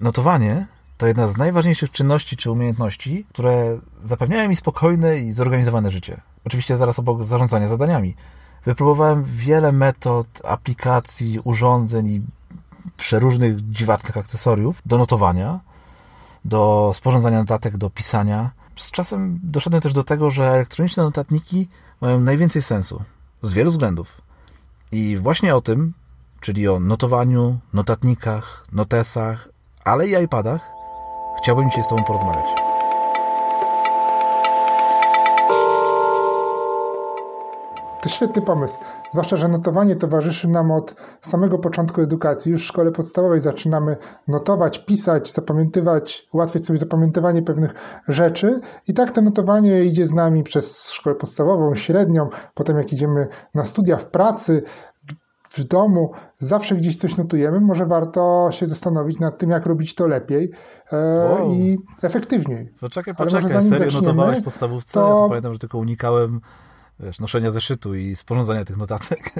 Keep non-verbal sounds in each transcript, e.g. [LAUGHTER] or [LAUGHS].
notowanie to jedna z najważniejszych czynności czy umiejętności, które zapewniają mi spokojne i zorganizowane życie. Oczywiście zaraz obok zarządzania zadaniami. Wypróbowałem wiele metod, aplikacji, urządzeń i przeróżnych dziwacznych akcesoriów do notowania, do sporządzania notatek, do pisania. Z czasem doszedłem też do tego, że elektroniczne notatniki mają najwięcej sensu z wielu względów. I właśnie o tym, czyli o notowaniu, notatnikach, notesach, ale i iPadach, chciałbym dzisiaj z Tobą porozmawiać. To świetny pomysł. Zwłaszcza, że notowanie towarzyszy nam od samego początku edukacji. Już w szkole podstawowej zaczynamy notować, pisać, zapamiętywać, ułatwiać sobie zapamiętywanie pewnych rzeczy. I tak to notowanie idzie z nami przez szkołę podstawową, średnią, potem jak idziemy na studia, w pracy, w domu, zawsze gdzieś coś notujemy. Może warto się zastanowić nad tym, jak robić to lepiej e, wow. i efektywniej. Poczekaj, poczekaj, serio zaczniemy, notowałeś podstawówce? To... Ja to pamiętam, że tylko unikałem wiesz, noszenia zeszytu i sporządzania tych notatek.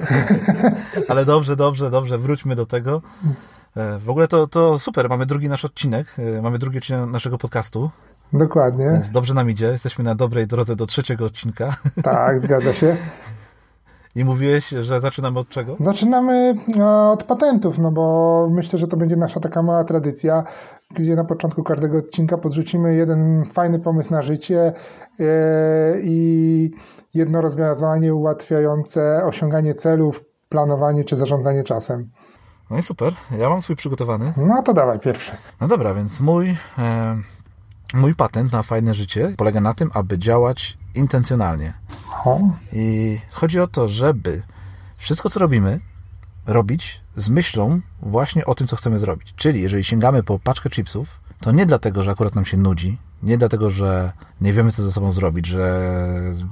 [LAUGHS] Ale dobrze, dobrze, dobrze, wróćmy do tego. E, w ogóle to, to super, mamy drugi nasz odcinek, e, mamy drugi odcinek naszego podcastu. Dokładnie. Więc dobrze nam idzie, jesteśmy na dobrej drodze do trzeciego odcinka. Tak, zgadza się. I mówiłeś, że zaczynamy od czego? Zaczynamy e, od patentów, no bo myślę, że to będzie nasza taka mała tradycja, gdzie na początku każdego odcinka podrzucimy jeden fajny pomysł na życie i jedno rozwiązanie ułatwiające osiąganie celów, planowanie czy zarządzanie czasem. No i super, ja mam swój przygotowany. No to dawaj pierwszy. No dobra, więc mój, e, mój patent na fajne życie polega na tym, aby działać intencjonalnie. I chodzi o to, żeby wszystko, co robimy, robić z myślą właśnie o tym, co chcemy zrobić. Czyli jeżeli sięgamy po paczkę chipsów, to nie dlatego, że akurat nam się nudzi, nie dlatego, że nie wiemy, co ze sobą zrobić, że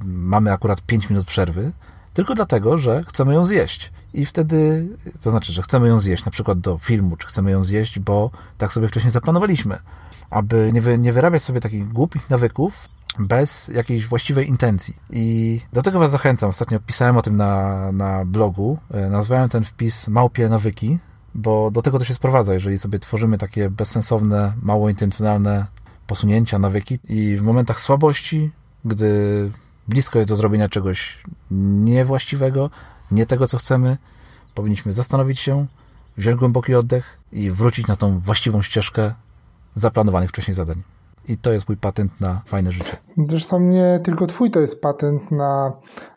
mamy akurat 5 minut przerwy, tylko dlatego, że chcemy ją zjeść. I wtedy, to znaczy, że chcemy ją zjeść na przykład do filmu, czy chcemy ją zjeść, bo tak sobie wcześniej zaplanowaliśmy. Aby nie, wy, nie wyrabiać sobie takich głupich nawyków bez jakiejś właściwej intencji. I do tego Was zachęcam. Ostatnio pisałem o tym na, na blogu. E, nazwałem ten wpis Małpie Nawyki, bo do tego to się sprowadza. Jeżeli sobie tworzymy takie bezsensowne, mało intencjonalne posunięcia, nawyki i w momentach słabości, gdy blisko jest do zrobienia czegoś niewłaściwego, nie tego, co chcemy, powinniśmy zastanowić się, wziąć głęboki oddech i wrócić na tą właściwą ścieżkę zaplanowanych wcześniej zadań. I to jest mój patent na fajne życie. Zresztą nie tylko twój to jest patent na,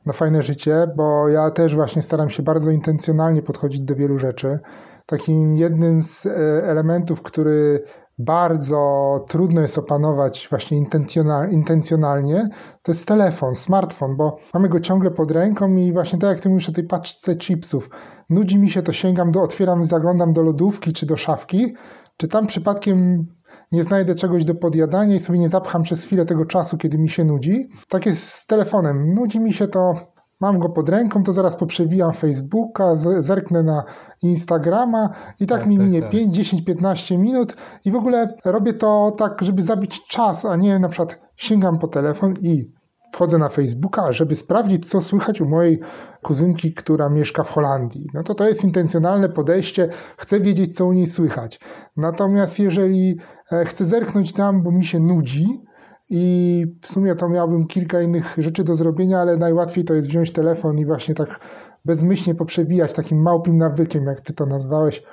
na fajne życie, bo ja też właśnie staram się bardzo intencjonalnie podchodzić do wielu rzeczy. Takim jednym z e, elementów, który bardzo trudno jest opanować właśnie intencjonalnie, to jest telefon, smartfon, bo mamy go ciągle pod ręką i właśnie tak jak ty mówisz o tej paczce chipsów, nudzi mi się, to sięgam do, otwieram, zaglądam do lodówki czy do szafki, czy tam przypadkiem nie znajdę czegoś do podjadania i sobie nie zapcham przez chwilę tego czasu, kiedy mi się nudzi. Tak jest z telefonem. Nudzi mi się to, mam go pod ręką, to zaraz poprzewijam Facebooka, zerknę na Instagrama i tak, tak mi tak, minie tak. 5, 10, 15 minut i w ogóle robię to tak, żeby zabić czas, a nie na przykład sięgam po telefon i wchodzę na Facebooka, żeby sprawdzić, co słychać u mojej kuzynki, która mieszka w Holandii. No to to jest intencjonalne podejście, chcę wiedzieć, co u niej słychać. Natomiast jeżeli e, chcę zerknąć tam, bo mi się nudzi, i w sumie to miałbym kilka innych rzeczy do zrobienia, ale najłatwiej to jest wziąć telefon i właśnie tak bezmyślnie poprzewijać takim małpim nawykiem, jak ty to nazwałeś,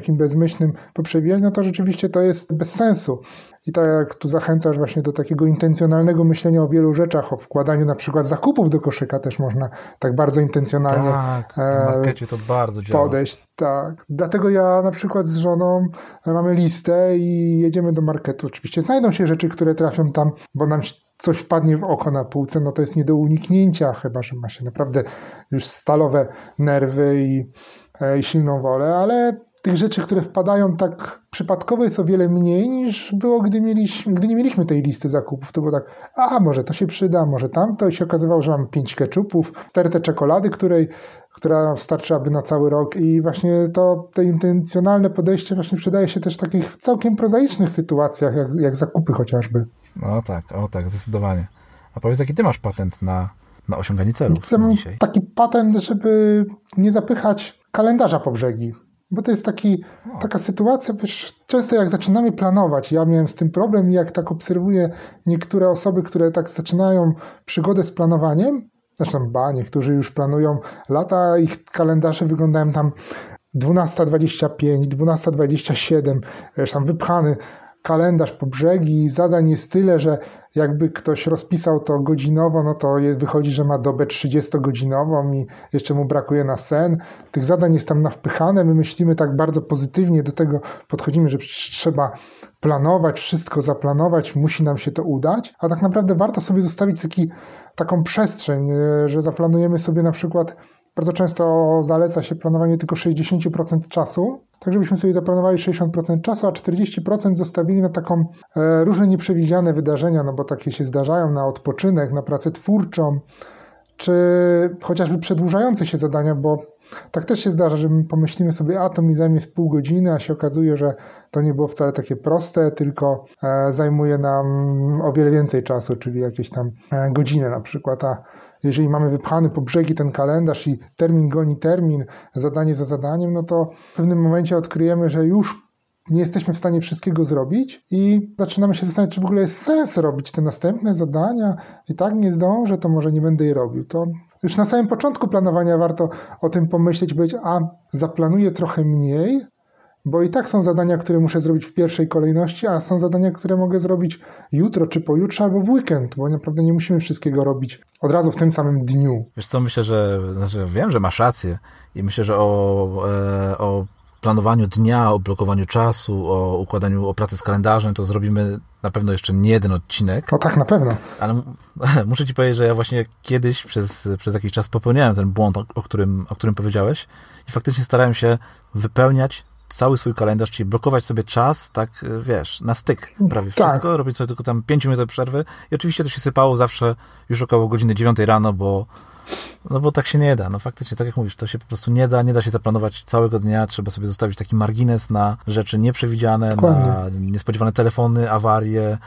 takim bezmyślnym poprzewijać, no to rzeczywiście to jest bez sensu. I tak jak tu zachęcasz właśnie do takiego intencjonalnego myślenia o wielu rzeczach, o wkładaniu na przykład zakupów do koszyka też można tak bardzo intencjonalnie tak, w e, to bardzo działa. podejść. Tak. Dlatego ja na przykład z żoną mamy listę i jedziemy do marketu. Oczywiście znajdą się rzeczy, które trafią tam, bo nam coś wpadnie w oko na półce, no to jest nie do uniknięcia, chyba że ma się naprawdę już stalowe nerwy i, e, i silną wolę, ale tych rzeczy, które wpadają tak przypadkowo jest o wiele mniej niż było, gdy, mieliśmy, gdy nie mieliśmy tej listy zakupów. To było tak, a może to się przyda, może tamto. I się okazywało, że mam pięć keczupów, stertę czekolady, której, która starczyłaby na cały rok. I właśnie to, to intencjonalne podejście właśnie przydaje się też w takich całkiem prozaicznych sytuacjach, jak, jak zakupy chociażby. No tak, o tak, zdecydowanie. A powiedz, jaki ty masz patent na, na osiąganie celów Chcę dzisiaj? Taki patent, żeby nie zapychać kalendarza po brzegi Bo to jest taki, taka sytuacja, wiesz, często jak zaczynamy planować, ja miałem z tym problem i jak tak obserwuję niektóre osoby, które tak zaczynają przygodę z planowaniem, zresztą ba, niektórzy już planują lata, ich kalendarze wyglądają tam 12.25, 12.27, wiesz, tam wypchany kalendarz po brzegi, zadań jest tyle, że jakby ktoś rozpisał to godzinowo, no to wychodzi, że ma dobę 30-godzinową i jeszcze mu brakuje na sen. Tych zadań jest tam nawpychane, my myślimy tak bardzo pozytywnie do tego, podchodzimy, że trzeba planować, wszystko zaplanować, musi nam się to udać, a tak naprawdę warto sobie zostawić taki, taką przestrzeń, e, że zaplanujemy sobie na przykład bardzo często zaleca się planowanie tylko 60% czasu, tak żebyśmy sobie zaplanowali 60% czasu, a 40% zostawili na taką e, różne nieprzewidziane wydarzenia, no bo takie się zdarzają na odpoczynek, na pracę twórczą, czy chociażby przedłużające się zadania, bo tak też się zdarza, że my pomyślimy sobie, a to mi zajmie z pół godziny, a się okazuje, że to nie było wcale takie proste, tylko e, zajmuje nam o wiele więcej czasu, czyli jakieś tam e, godziny na przykład, a jeżeli mamy wypchany po brzegi ten kalendarz i termin goni termin, zadanie za zadaniem, no to w pewnym momencie odkryjemy, że już nie jesteśmy w stanie wszystkiego zrobić i zaczynamy się zastanawiać, czy w ogóle jest sens robić te następne zadania i tak nie zdążę, to może nie będę je robił. To już na samym początku planowania warto o tym pomyśleć, być, a zaplanuję trochę mniej, bo i tak są zadania, które muszę zrobić w pierwszej kolejności, a są zadania, które mogę zrobić jutro, czy pojutrze, albo w weekend, bo naprawdę nie musimy wszystkiego robić od razu w tym samym dniu. Wiesz co, myślę, że znaczy wiem, że masz rację i myślę, że o, e, o planowaniu dnia, o blokowaniu czasu, o układaniu, o pracy z kalendarzem, to zrobimy na pewno jeszcze nie jeden odcinek. O tak, na pewno. Ale [LAUGHS] muszę ci powiedzieć, że ja właśnie kiedyś przez, przez jakiś czas popełniałem ten błąd, o, o, którym, o którym powiedziałeś i faktycznie starałem się wypełniać cały swój kalendarz, czyli blokować sobie czas, tak, wiesz, na styk prawie tak. wszystko, robić sobie tylko tam 5 minut przerwy i oczywiście to się sypało zawsze już około godziny 9 rano, bo no bo tak się nie da. No faktycznie, tak jak mówisz, to się po prostu nie da, nie da się zaplanować całego dnia, trzeba sobie zostawić taki margines na rzeczy nieprzewidziane, Dokładnie. na niespodziewane telefony, awarie,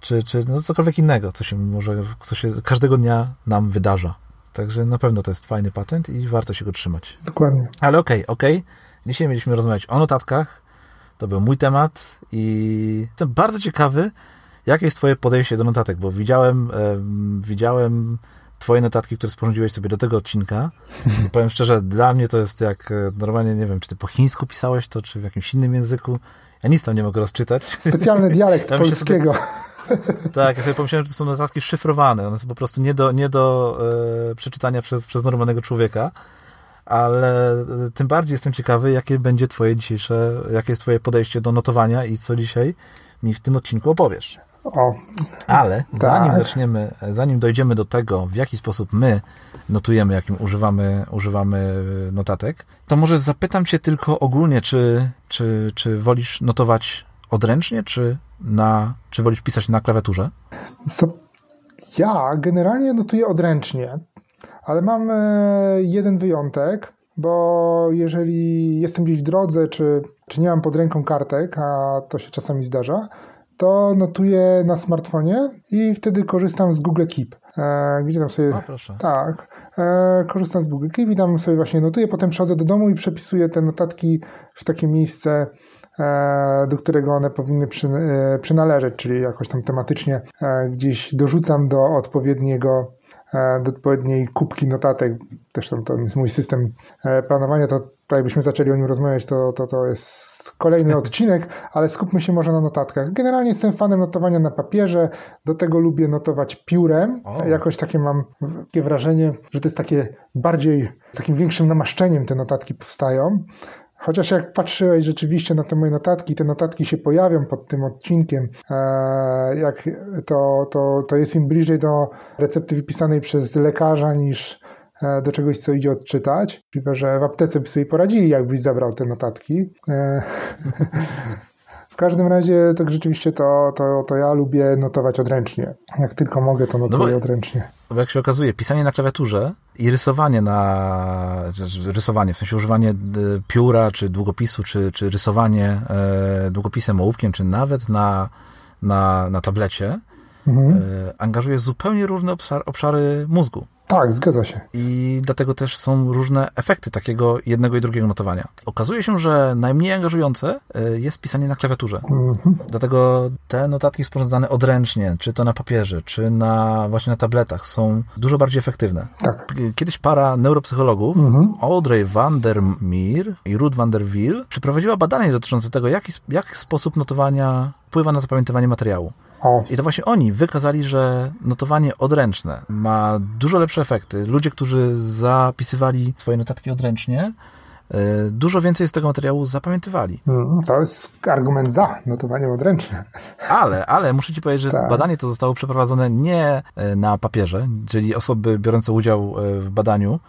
czy, czy no cokolwiek innego, co się może, co się każdego dnia nam wydarza. Także na pewno to jest fajny patent i warto się go trzymać. Dokładnie. Ale okej, okay, okej. Okay. Dzisiaj mieliśmy rozmawiać o notatkach. To był mój temat i jestem bardzo ciekawy, jakie jest Twoje podejście do notatek, bo widziałem, e, widziałem Twoje notatki, które sporządziłeś sobie do tego odcinka. I powiem szczerze, dla mnie to jest jak e, normalnie, nie wiem, czy Ty po chińsku pisałeś to, czy w jakimś innym języku. Ja nic tam nie mogę rozczytać. Specjalny dialekt [LAUGHS] ja polskiego. Sobie, [LAUGHS] tak, ja sobie pomyślałem, że to są notatki szyfrowane. One są po prostu nie do, nie do e, przeczytania przez, przez normalnego człowieka ale tym bardziej jestem ciekawy, jakie będzie twoje dzisiejsze, jakie jest twoje podejście do notowania i co dzisiaj mi w tym odcinku opowiesz. O, ale tak. zanim zaczniemy, zanim dojdziemy do tego, w jaki sposób my notujemy, jakim używamy, używamy notatek, to może zapytam cię tylko ogólnie, czy, czy, czy wolisz notować odręcznie, czy, na, czy wolisz pisać na klawiaturze? Ja generalnie notuję odręcznie. Ale mam e, jeden wyjątek, bo jeżeli jestem gdzieś w drodze, czy, czy nie mam pod ręką kartek, a to się czasami zdarza, to notuję na smartfonie i wtedy korzystam z Google Keep. E, gdzie tam sobie. O, proszę. Tak. E, korzystam z Google Keep i tam sobie właśnie notuję, potem przychodzę do domu i przepisuję te notatki w takie miejsce, e, do którego one powinny przy, e, przynależeć, czyli jakoś tam tematycznie e, gdzieś dorzucam do odpowiedniego do odpowiedniej kubki notatek. Zresztą to jest mój system e, planowania, to tutaj byśmy zaczęli o nim rozmawiać, to, to, to jest kolejny [LAUGHS] odcinek, ale skupmy się może na notatkach. Generalnie jestem fanem notowania na papierze, do tego lubię notować piórem. O. Jakoś takie mam takie wrażenie, że to jest takie bardziej, takim większym namaszczeniem te notatki powstają. Chociaż jak patrzyłeś rzeczywiście na te moje notatki, te notatki się pojawią pod tym odcinkiem, e, jak to, to, to jest im bliżej do recepty wypisanej przez lekarza niż e, do czegoś, co idzie odczytać. Chyba, że w aptece by sobie poradzili, jakbyś zabrał te notatki. E, [LAUGHS] w każdym razie tak rzeczywiście to, to, to ja lubię notować odręcznie. Jak tylko mogę, to notuję no odręcznie. Bo jak się okazuje, pisanie na klawiaturze i rysowanie na rysowanie, w sensie używanie e, pióra, czy długopisu, czy, czy rysowanie e, długopisem ołówkiem, czy nawet na, na, na tablecie, mhm. e, angażuje zupełnie różne obszary mózgu. Tak, zgadza się. I dlatego też są różne efekty takiego jednego i drugiego notowania. Okazuje się, że najmniej angażujące e, jest pisanie na klawiaturze. Mhm. Dlatego te notatki sporządzane odręcznie, czy to na papierze, czy na właśnie na tabletach, są dużo bardziej efektywne. Tak. Kiedyś para neuropsychologów, mhm. Audrey van der Meer i Ruth van der Wiel, przeprowadziła badanie dotyczące tego, jaki, jak sposób notowania wpływa na zapamiętywanie materiału. O. I to właśnie oni wykazali, że notowanie odręczne ma dużo lepsze efekty. Ludzie, którzy zapisywali swoje notatki odręcznie, e, dużo więcej z tego materiału zapamiętywali. Mm, to jest argument za notowaniem odręcznym. Ale, ale muszę ci powiedzieć, że tak. badanie to zostało przeprowadzone nie e, na papierze, czyli osoby biorące udział e, w badaniu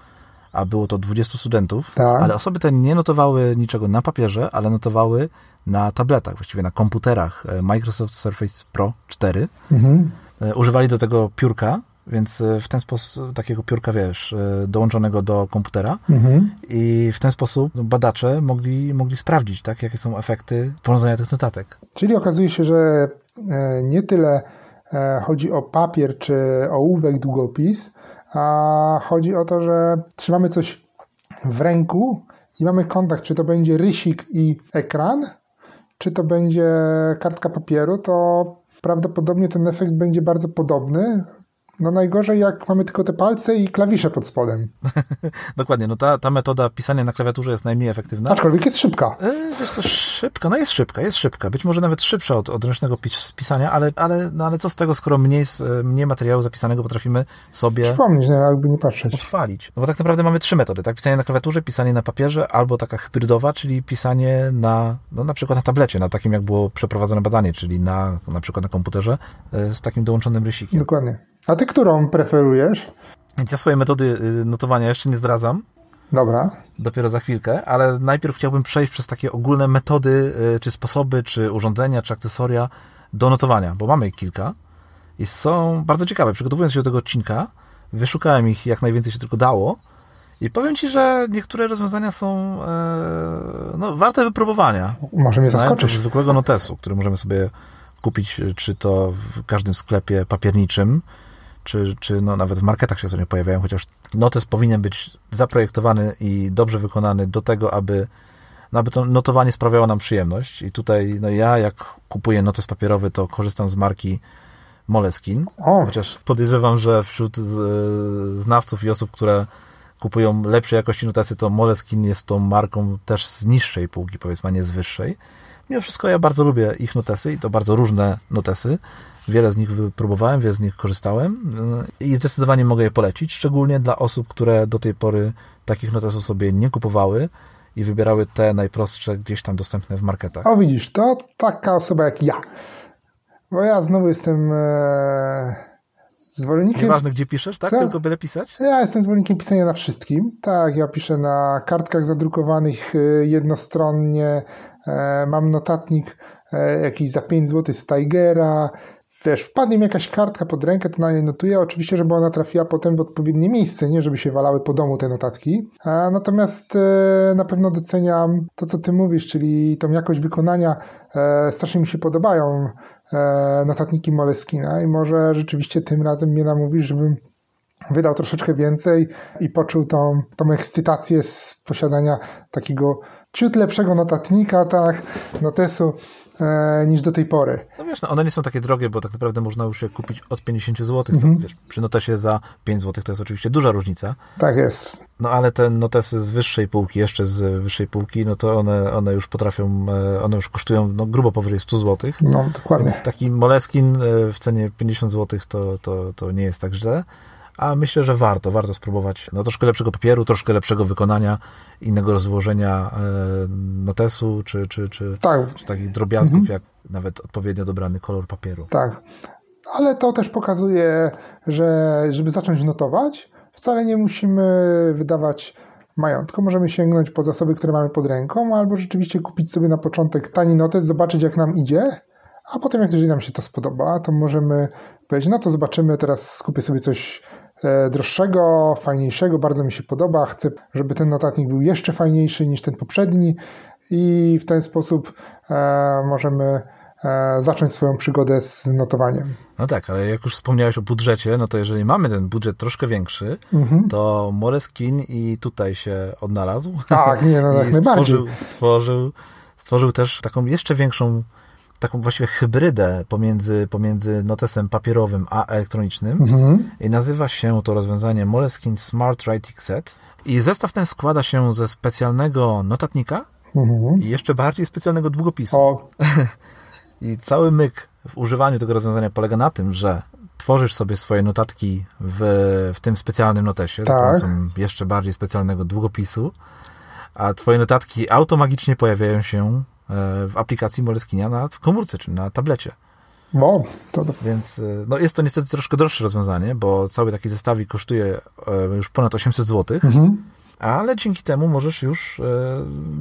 a było to 20 studentów, tak. ale osoby te nie notowały niczego na papierze, ale notowały na tabletach, właściwie na komputerach e, Microsoft Surface Pro 4. Mhm. E, używali do tego piórka, więc e, w ten sposób, takiego piórka, wiesz, dołączonego do komputera mhm. i w ten sposób badacze mogli, mogli sprawdzić, tak, jakie są efekty powiązania tych notatek. Czyli okazuje się, że nie tyle chodzi o papier czy ołówek, długopis, a chodzi o to, że trzymamy coś w ręku i mamy kontakt, czy to będzie rysik i ekran, czy to będzie kartka papieru, to prawdopodobnie ten efekt będzie bardzo podobny. No najgorzej, jak mamy tylko te palce i klawisze pod spodem. [LAUGHS] Dokładnie, no ta, ta metoda pisania na klawiaturze jest najmniej efektywna. Aczkolwiek jest szybka. Yy, wiesz co, szybka, no jest szybka, jest szybka. Być może nawet szybsza od, od ręcznego pisania, ale, ale, no ale co z tego, skoro mniej, mniej materiału zapisanego potrafimy sobie... Przypomnieć, no jakby nie patrzeć. Utrwalić. No bo tak naprawdę mamy trzy metody, tak? Pisanie na klawiaturze, pisanie na papierze, albo taka hybrydowa, czyli pisanie na, no na przykład na tablecie, na takim jak było przeprowadzone badanie, czyli na, na przykład na komputerze yy, z takim dołączonym rysikiem. Dokładnie. A ty którą preferujesz? Więc ja swoje metody y, notowania jeszcze nie zdradzam. Dobra. Dopiero za chwilkę, ale najpierw chciałbym przejść przez takie ogólne metody, y, czy sposoby, czy urządzenia, czy akcesoria do notowania, bo mamy ich kilka i są bardzo ciekawe. Przygotowując się do tego odcinka, wyszukałem ich jak najwięcej się tylko dało i powiem Ci, że niektóre rozwiązania są e, no, warte wypróbowania. Może mnie zaskoczyć. zwykłego notesu, który możemy sobie kupić, czy to w każdym sklepie papierniczym, czy, czy no nawet w marketach się sobie pojawiają, chociaż notes powinien być zaprojektowany i dobrze wykonany do tego, aby, no aby to notowanie sprawiało nam przyjemność. I tutaj no ja, jak kupuję notes papierowy, to korzystam z marki Moleskin, o. chociaż podejrzewam, że wśród znawców i osób, które kupują lepszej jakości notesy, to Moleskin jest tą marką też z niższej półki, powiedzmy, a nie z wyższej. Mimo wszystko ja bardzo lubię ich notesy i to bardzo różne notesy. Wiele z nich wypróbowałem, wiele z nich korzystałem y, i zdecydowanie mogę je polecić, szczególnie dla osób, które do tej pory takich notesów sobie nie kupowały i wybierały te najprostsze gdzieś tam dostępne w marketach. O widzisz, to taka osoba jak ja. Bo ja znowu jestem e, zwolennikiem... Nieważne gdzie piszesz, tak? Co? Tylko byle pisać? Ja jestem zwolennikiem pisania na wszystkim. Tak, ja piszę na kartkach zadrukowanych e, jednostronnie, mam notatnik jakiś za 5 zł z Tigera, wiesz, wpadnie mi jakaś kartka pod rękę, to na niej notuję, oczywiście, żeby ona trafiła potem w odpowiednie miejsce, nie żeby się walały po domu te notatki. Natomiast e, na pewno doceniam to, co ty mówisz, czyli tą jakość wykonania. E, strasznie mi się podobają e, notatniki Moleskina i może rzeczywiście tym razem mnie namówisz, żebym wydał troszeczkę więcej i poczuł tą, tą ekscytację z posiadania takiego ciut lepszego notatnika, tak, notesu, e, niż do tej pory. No wiesz, no one nie są takie drogie, bo tak naprawdę można już je kupić od 50 zł. Mhm. Wiesz, przy notesie za 5 zł to jest oczywiście duża różnica. Tak jest. No ale te notesy z wyższej półki, jeszcze z wyższej półki, no to one, one już potrafią, e, one już kosztują no, grubo powyżej 100 zł. No, dokładnie. Więc taki Moleskin e, w cenie 50 zł to, to, to nie jest tak źle a myślę, że warto, warto spróbować no, troszkę lepszego papieru, troszkę lepszego wykonania, innego rozłożenia e, notesu, czy, czy, czy, tak. czy takich drobiazgów, mhm. jak nawet odpowiednio dobrany kolor papieru. Tak, ale to też pokazuje, że żeby zacząć notować, wcale nie musimy wydawać majątku. Możemy sięgnąć po zasoby, które mamy pod ręką, albo rzeczywiście kupić sobie na początek tani notes, zobaczyć jak nam idzie, a potem jak jeżeli nam się to spodoba, to możemy powiedzieć, no to zobaczymy, teraz skupię sobie coś droższego, fajniejszego, bardzo mi się podoba. Chcę, żeby ten notatnik był jeszcze fajniejszy niż ten poprzedni i w ten sposób e, możemy e, zacząć swoją przygodę z notowaniem. No tak, ale jak już wspomniałeś o budżecie, no to jeżeli mamy ten budżet troszkę większy, mhm. to Moreskin i tutaj się odnalazł. Tak, nie, no [LAUGHS] tak najbardziej. Stworzył, stworzył, stworzył też taką jeszcze większą taką właściwie hybrydę pomiędzy, pomiędzy notesem papierowym a elektronicznym mhm. i nazywa się to rozwiązanie Moleskine Smart Writing Set i zestaw ten składa się ze specjalnego notatnika mhm. i jeszcze bardziej specjalnego długopisu. O. [LAUGHS] I cały myk w używaniu tego rozwiązania polega na tym, że tworzysz sobie swoje notatki w, w tym specjalnym notesie, tak. za pomocą jeszcze bardziej specjalnego długopisu, a twoje notatki automagicznie pojawiają się w aplikacji Moleskinia na, w komórce czy na tablecie. No, to... Więc no jest to niestety troszkę droższe rozwiązanie, bo cały taki zestawik kosztuje już ponad 800 zł, mhm. ale dzięki temu możesz już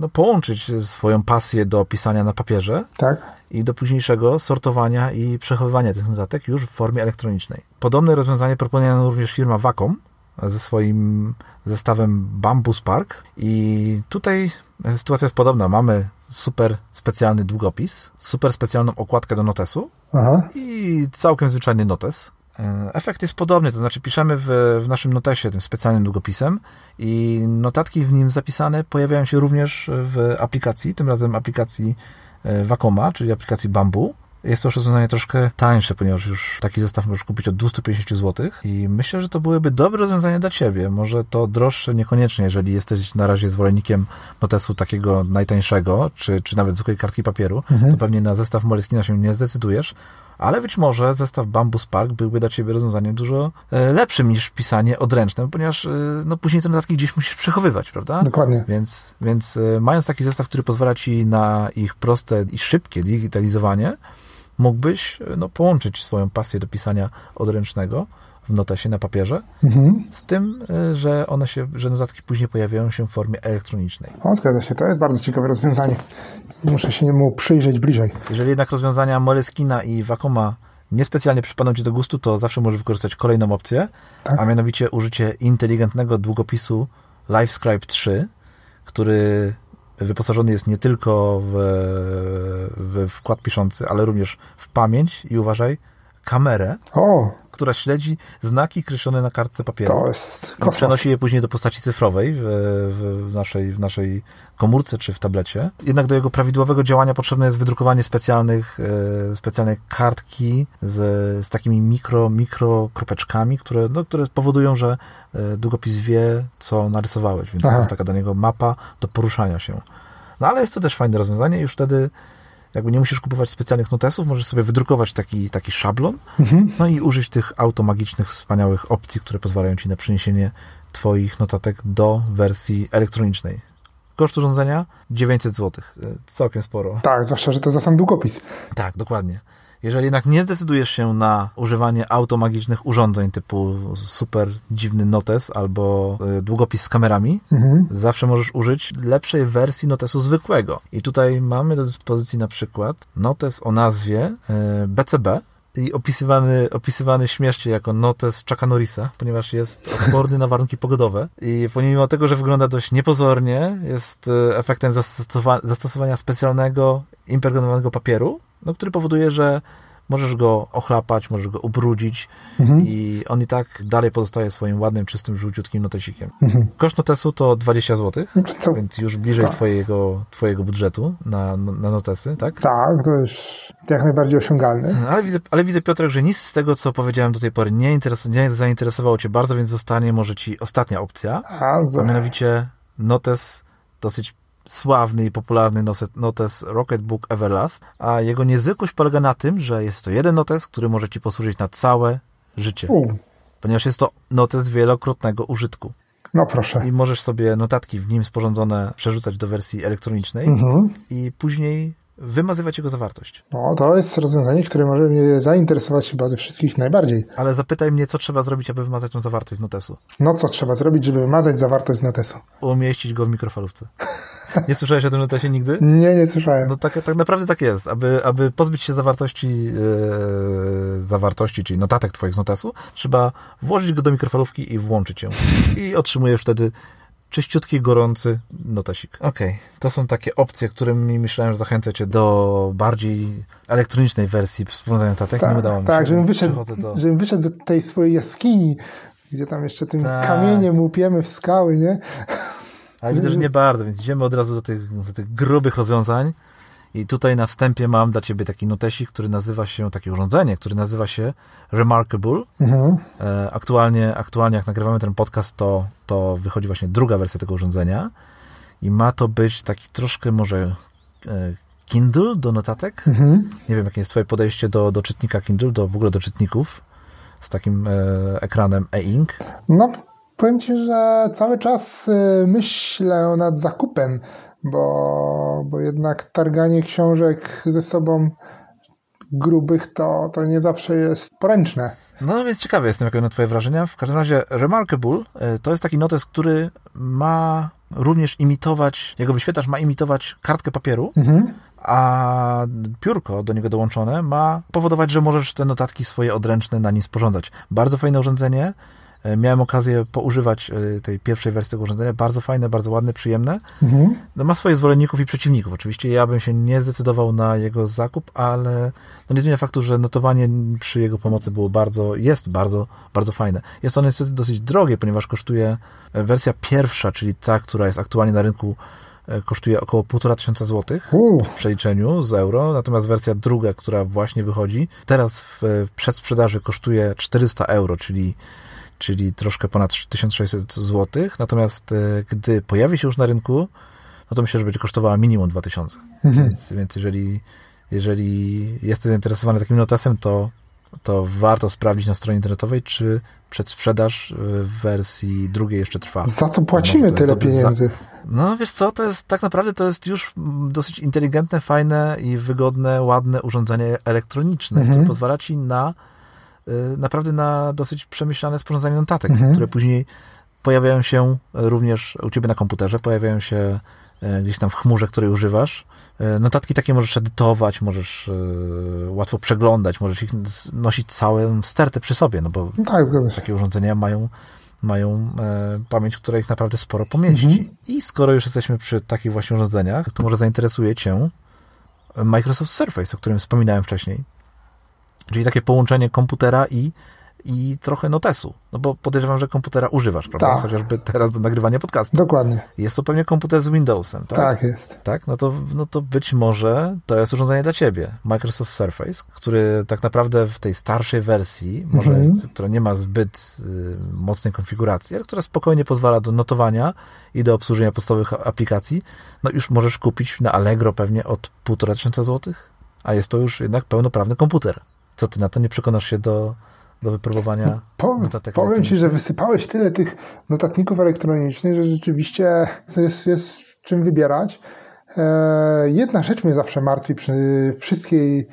no, połączyć swoją pasję do pisania na papierze tak. i do późniejszego sortowania i przechowywania tych notatek już w formie elektronicznej. Podobne rozwiązanie proponuje nam również firma Wacom ze swoim zestawem Bambus Park i tutaj sytuacja jest podobna. Mamy super specjalny długopis, super specjalną okładkę do notesu Aha. i całkiem zwyczajny notes. E, efekt jest podobny, to znaczy piszemy w, w naszym notesie tym specjalnym długopisem i notatki w nim zapisane pojawiają się również w aplikacji, tym razem aplikacji e, Wacoma, czyli aplikacji Bamboo. Jest to rozwiązanie troszkę tańsze, ponieważ już taki zestaw możesz kupić od 250 zł i myślę, że to byłyby dobre rozwiązanie dla Ciebie. Może to droższe niekoniecznie, jeżeli jesteś na razie zwolennikiem notesu takiego najtańszego, czy, czy nawet zwykłej kartki papieru, mhm. to pewnie na zestaw Moleskina się nie zdecydujesz, ale być może zestaw Bambus Park byłby dla Ciebie rozwiązaniem dużo e, lepszym niż pisanie odręczne, ponieważ e, no, później te notatki gdzieś musisz przechowywać, prawda? Dokładnie. Więc, więc e, mając taki zestaw, który pozwala Ci na ich proste i szybkie digitalizowanie, mógłbyś no, połączyć swoją pasję do pisania odręcznego w notesie na papierze, mhm. z tym, e, że one się, że notatki później pojawiają się w formie elektronicznej. O, zgadza się, to jest bardzo ciekawe rozwiązanie. Muszę się mu przyjrzeć bliżej. Jeżeli jednak rozwiązania Moleskina i Wacoma niespecjalnie przypadną Ci do gustu, to zawsze możesz wykorzystać kolejną opcję, tak? a mianowicie użycie inteligentnego długopisu LiveScribe 3, który wyposażony jest nie tylko w, w wkład piszący, ale również w pamięć i uważaj, kamerę, o. która śledzi znaki kreślone na kartce papieru. To jest kosmos. I przenosi je później do postaci cyfrowej w, w, naszej, w naszej komórce czy w tablecie. Jednak do jego prawidłowego działania potrzebne jest wydrukowanie specjalnych, e, specjalnej kartki z, z takimi mikro, mikro kropeczkami, które, no, które powodują, że e, długopis wie, co narysowałeś, więc Aha. to jest taka do niego mapa do poruszania się. No ale jest to też fajne rozwiązanie i już wtedy jakby nie musisz kupować specjalnych notesów, możesz sobie wydrukować taki, taki szablon, mhm. no i użyć tych automagicznych, wspaniałych opcji, które pozwalają ci na przeniesienie Twoich notatek do wersji elektronicznej. Koszt urządzenia 900 zł. E, całkiem sporo. Tak, zwłaszcza, że to za sam długopis. Tak, dokładnie. Jeżeli jednak nie zdecydujesz się na używanie automagicznych urządzeń typu super dziwny notes albo e, długopis z kamerami, mhm. zawsze możesz użyć lepszej wersji notesu zwykłego. I tutaj mamy do dyspozycji na przykład notes o nazwie BCB, e, i opisywany, opisywany śmiesznie jako notes Chucka Norrisa, ponieważ jest odporny na warunki pogodowe i pomimo tego, że wygląda dość niepozornie, jest e, efektem zastosowa zastosowania specjalnego, impregnowanego papieru, no, który powoduje, że możesz go ochlapać, możesz go ubrudzić mhm. i on i tak dalej pozostaje swoim ładnym, czystym, żółciutkim notesikiem. Mhm. Koszt notesu to 20 zł, Co? więc już bliżej tak. twojego, twojego budżetu na, na notesy, tak? Tak, to już jak najbardziej osiągalny. Ale widzę, ale widzę, Piotrek, że nic z tego, co powiedziałem do tej pory nie, interes, nie zainteresowało cię bardzo, więc zostanie może ci ostatnia opcja, a, a mianowicie notes dosyć sławny i popularny notes Rocketbook Everlast, a jego niezwykłość polega na tym, że jest to jeden notes, który może Ci posłużyć na całe życie. Ponieważ jest to notes wielokrotnego użytku. No proszę. I możesz sobie notatki w nim sporządzone przerzucać do wersji elektronicznej mhm. i później wymazywać jego zawartość. No, to jest rozwiązanie, które może mnie zainteresować chyba ze wszystkich najbardziej. Ale zapytaj mnie, co trzeba zrobić, aby wymazać tą zawartość z notesu. No, co trzeba zrobić, żeby wymazać zawartość z notesu? Umieścić go w mikrofalówce. [LAUGHS] Nie słyszałeś o tym notesie nigdy? Nie, nie słyszałem. No tak, tak naprawdę tak jest. Aby, aby pozbyć się zawartości, yy, zawartości, czyli notatek twoich z notesu, trzeba włożyć go do mikrofalówki i włączyć ją. I otrzymujesz wtedy czyściutki, gorący notesik. Okej, okay. to są takie opcje, którymi myślałem, że zachęcę Cię do bardziej elektronicznej wersji sporządzania notatek. Tak, nie udało mi się. Tak, żebym wyszedł, do... żebym wyszedł z tej swojej jaskini, gdzie tam jeszcze tym tak. kamieniem łupiemy w skały, nie? Ale widzę, że nie bardzo, więc idziemy od razu do tych, do tych grubych rozwiązań. I tutaj na wstępie mam dla Ciebie taki notesik, który nazywa się, takie urządzenie, które nazywa się Remarkable. Mhm. E, aktualnie, aktualnie jak nagrywamy ten podcast, to, to wychodzi właśnie druga wersja tego urządzenia i ma to być taki troszkę może e, Kindle do notatek. Mhm. Nie wiem, jakie jest Twoje podejście do, do czytnika Kindle, do w ogóle do czytników z takim e, ekranem e-ink. No, powiem Ci, że cały czas myślę nad zakupem bo, bo jednak targanie książek ze sobą grubych to, to nie zawsze jest poręczne. No więc ciekawy jestem, jakie będą Twoje wrażenia. W każdym razie Remarkable e, to jest taki notes, który ma również imitować, jego wyświetlacz ma imitować kartkę papieru, mhm. a piórko do niego dołączone ma powodować, że możesz te notatki swoje odręczne na nim sporządzać. Bardzo fajne urządzenie. E, miałem okazję poużywać e, tej pierwszej wersji tego urządzenia. Bardzo fajne, bardzo ładne, przyjemne. Mhm. No, ma swoich zwolenników i przeciwników. Oczywiście ja bym się nie zdecydował na jego zakup, ale no nie zmienia faktu, że notowanie przy jego pomocy było bardzo, jest bardzo, bardzo fajne. Jest ono niestety dosyć drogie, ponieważ kosztuje e, wersja pierwsza, czyli ta, która jest aktualnie na rynku kosztuje około 1,5 tysiąca złotych w przeliczeniu z euro, natomiast wersja druga, która właśnie wychodzi, teraz w przedsprzedaży kosztuje 400 euro, czyli czyli troszkę ponad 1600 zł. Natomiast e, gdy pojawi się już na rynku, no to myślę, że będzie kosztowała minimum 2000. Mhm. Więc, więc jeżeli, jeżeli jesteś zainteresowany takim notasem, to, to warto sprawdzić na stronie internetowej, czy przedsprzedaż e, w wersji drugiej jeszcze trwa. Za co płacimy no, tyle pieniędzy? Za... No wiesz co, to jest tak naprawdę to jest już dosyć inteligentne, fajne i wygodne, ładne urządzenie elektroniczne, mhm. które pozwala ci na naprawdę na dosyć przemyślane sporządzanie notatek, mhm. które później pojawiają się również u ciebie na komputerze, pojawiają się y, gdzieś tam w chmurze, której używasz. Y, notatki takie możesz edytować, możesz łatwo przeglądać, możesz ich nosić całą stertę przy sobie, no bo tak, takie urządzenia mają, mają pamięć, która ich naprawdę sporo pomieści. Mhm. I skoro już jesteśmy przy takich właśnie urządzeniach, to może zainteresuje Cię Microsoft Surface, o którym wspominałem wcześniej. Czyli takie połączenie komputera i, i trochę notesu. No bo podejrzewam, że komputera używasz, prawda? Tak. Chociażby teraz do nagrywania podcastu. Dokładnie. Jest to pewnie komputer z Windowsem, tak? Tak, jest. Tak? No to, no to być może to jest urządzenie dla ciebie. Microsoft Surface, który tak naprawdę w tej starszej wersji, może, mhm. która nie ma zbyt y, mocnej konfiguracji, ale która spokojnie pozwala do notowania i do obsłużenia podstawowych aplikacji, no już możesz kupić na Allegro pewnie od 1,5 tysiąca złotych, a jest to już jednak pełnoprawny komputer. Co ty na to? Nie przekonasz się do, do wypróbowania po, Powiem ci, że wysypałeś tyle tych notatników elektronicznych, że rzeczywiście jest, jest czym wybierać. E, jedna rzecz mnie zawsze martwi przy wszystkich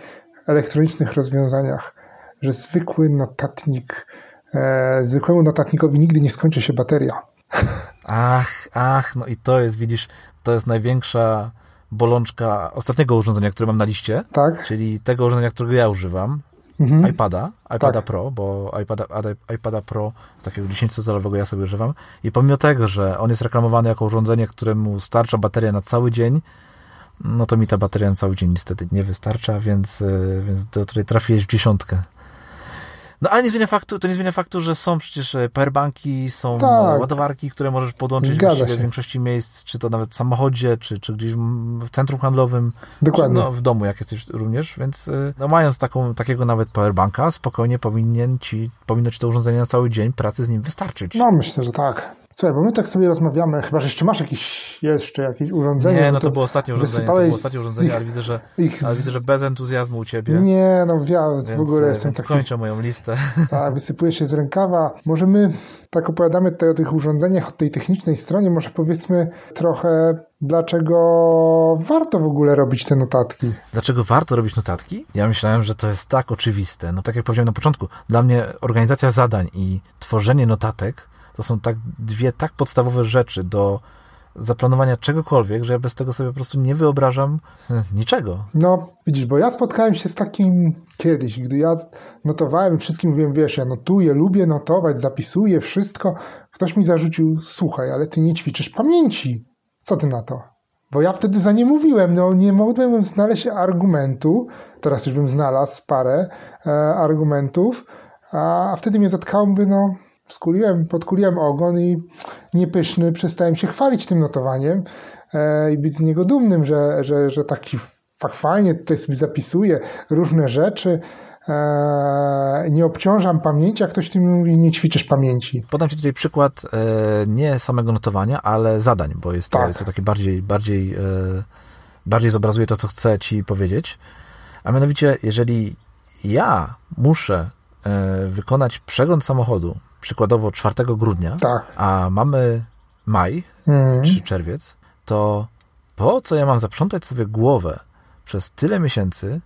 elektronicznych rozwiązaniach, że zwykły notatnik, e, zwykłemu notatnikowi nigdy nie skończy się bateria. Ach, ach, no i to jest, widzisz, to jest największa bolączka ostatniego urządzenia, które mam na liście, tak. czyli tego urządzenia, którego ja używam, mhm. iPada, iPada tak. Pro, bo iPada, iPada Pro takiego 10-calowego ja sobie używam i pomimo tego, że on jest reklamowany jako urządzenie, któremu starcza bateria na cały dzień, no to mi ta bateria na cały dzień niestety nie wystarcza, więc, e, więc do której trafiłeś w dziesiątkę. No ale nie zmienia faktu, to nie zmienia faktu, że są przecież e, powerbanki, są tak. ładowarki, które możesz podłączyć w większości miejsc, czy to nawet w samochodzie, czy, czy gdzieś w centrum handlowym, Dokładnie. Czy no, w domu, jak jesteś również, więc e, no, mając taką, takiego nawet powerbanka, spokojnie powinien ci, powinno ci to urządzenie na cały dzień pracy z nim wystarczyć. No myślę, że tak. Słuchaj, bo my tak sobie rozmawiamy, chyba, że jeszcze masz jakieś, jeszcze jakieś urządzenie. Nie, no to, to było ostatnie urządzenie, to było ostatnie urządzenie, ale widzę, że, ich... ale widzę, że bez entuzjazmu u ciebie. Nie, no ja więc, w ogóle jestem więc taki... kończę moją listę. [LAUGHS] Tak, wysypuję się z rękawa. Może my tak opowiadamy tutaj o tych urządzeniach od tej technicznej stronie, może powiedzmy trochę dlaczego warto w ogóle robić te notatki. Dlaczego warto robić notatki? Ja myślałem, że to jest tak oczywiste. No tak jak powiedziałem na początku, dla mnie organizacja zadań i tworzenie notatek to są tak dwie tak podstawowe rzeczy do zaplanowania czegokolwiek, że ja bez tego sobie po prostu nie wyobrażam e, niczego. No, widzisz, bo ja spotkałem się z takim kiedyś, gdy ja notowałem, wszystkim mówiłem, wiesz, ja notuję, lubię notować, zapisuję wszystko. Ktoś mi zarzucił, słuchaj, ale ty nie ćwiczysz pamięci. Co ty na to? Bo ja wtedy za nie mówiłem, no nie mogłem znaleźć argumentu, teraz już bym znalazł parę e, argumentów, a, a wtedy mnie zatkało, mówię, no skuliłem, podkuliłem ogon i niepyszny przestałem się chwalić tym notowaniem e, i być z niego dumnym, że, że, że taki fakt fajnie tutaj sobie zapisuję różne rzeczy, e, nie obciążam pamięci, a ktoś tym mówi, nie ćwiczysz pamięci. Podam Ci tutaj przykład e, nie samego notowania, ale zadań, bo jest to, tak. jest to takie bardziej, bardziej, bardziej zobrazuje to, co chcę Ci powiedzieć. A mianowicie, jeżeli ja muszę wykonać przegląd samochodu przykładowo 4 grudnia, tak. a mamy maj mm. czy czerwiec, to po co ja mam zaprzątać sobie głowę przez tyle miesięcy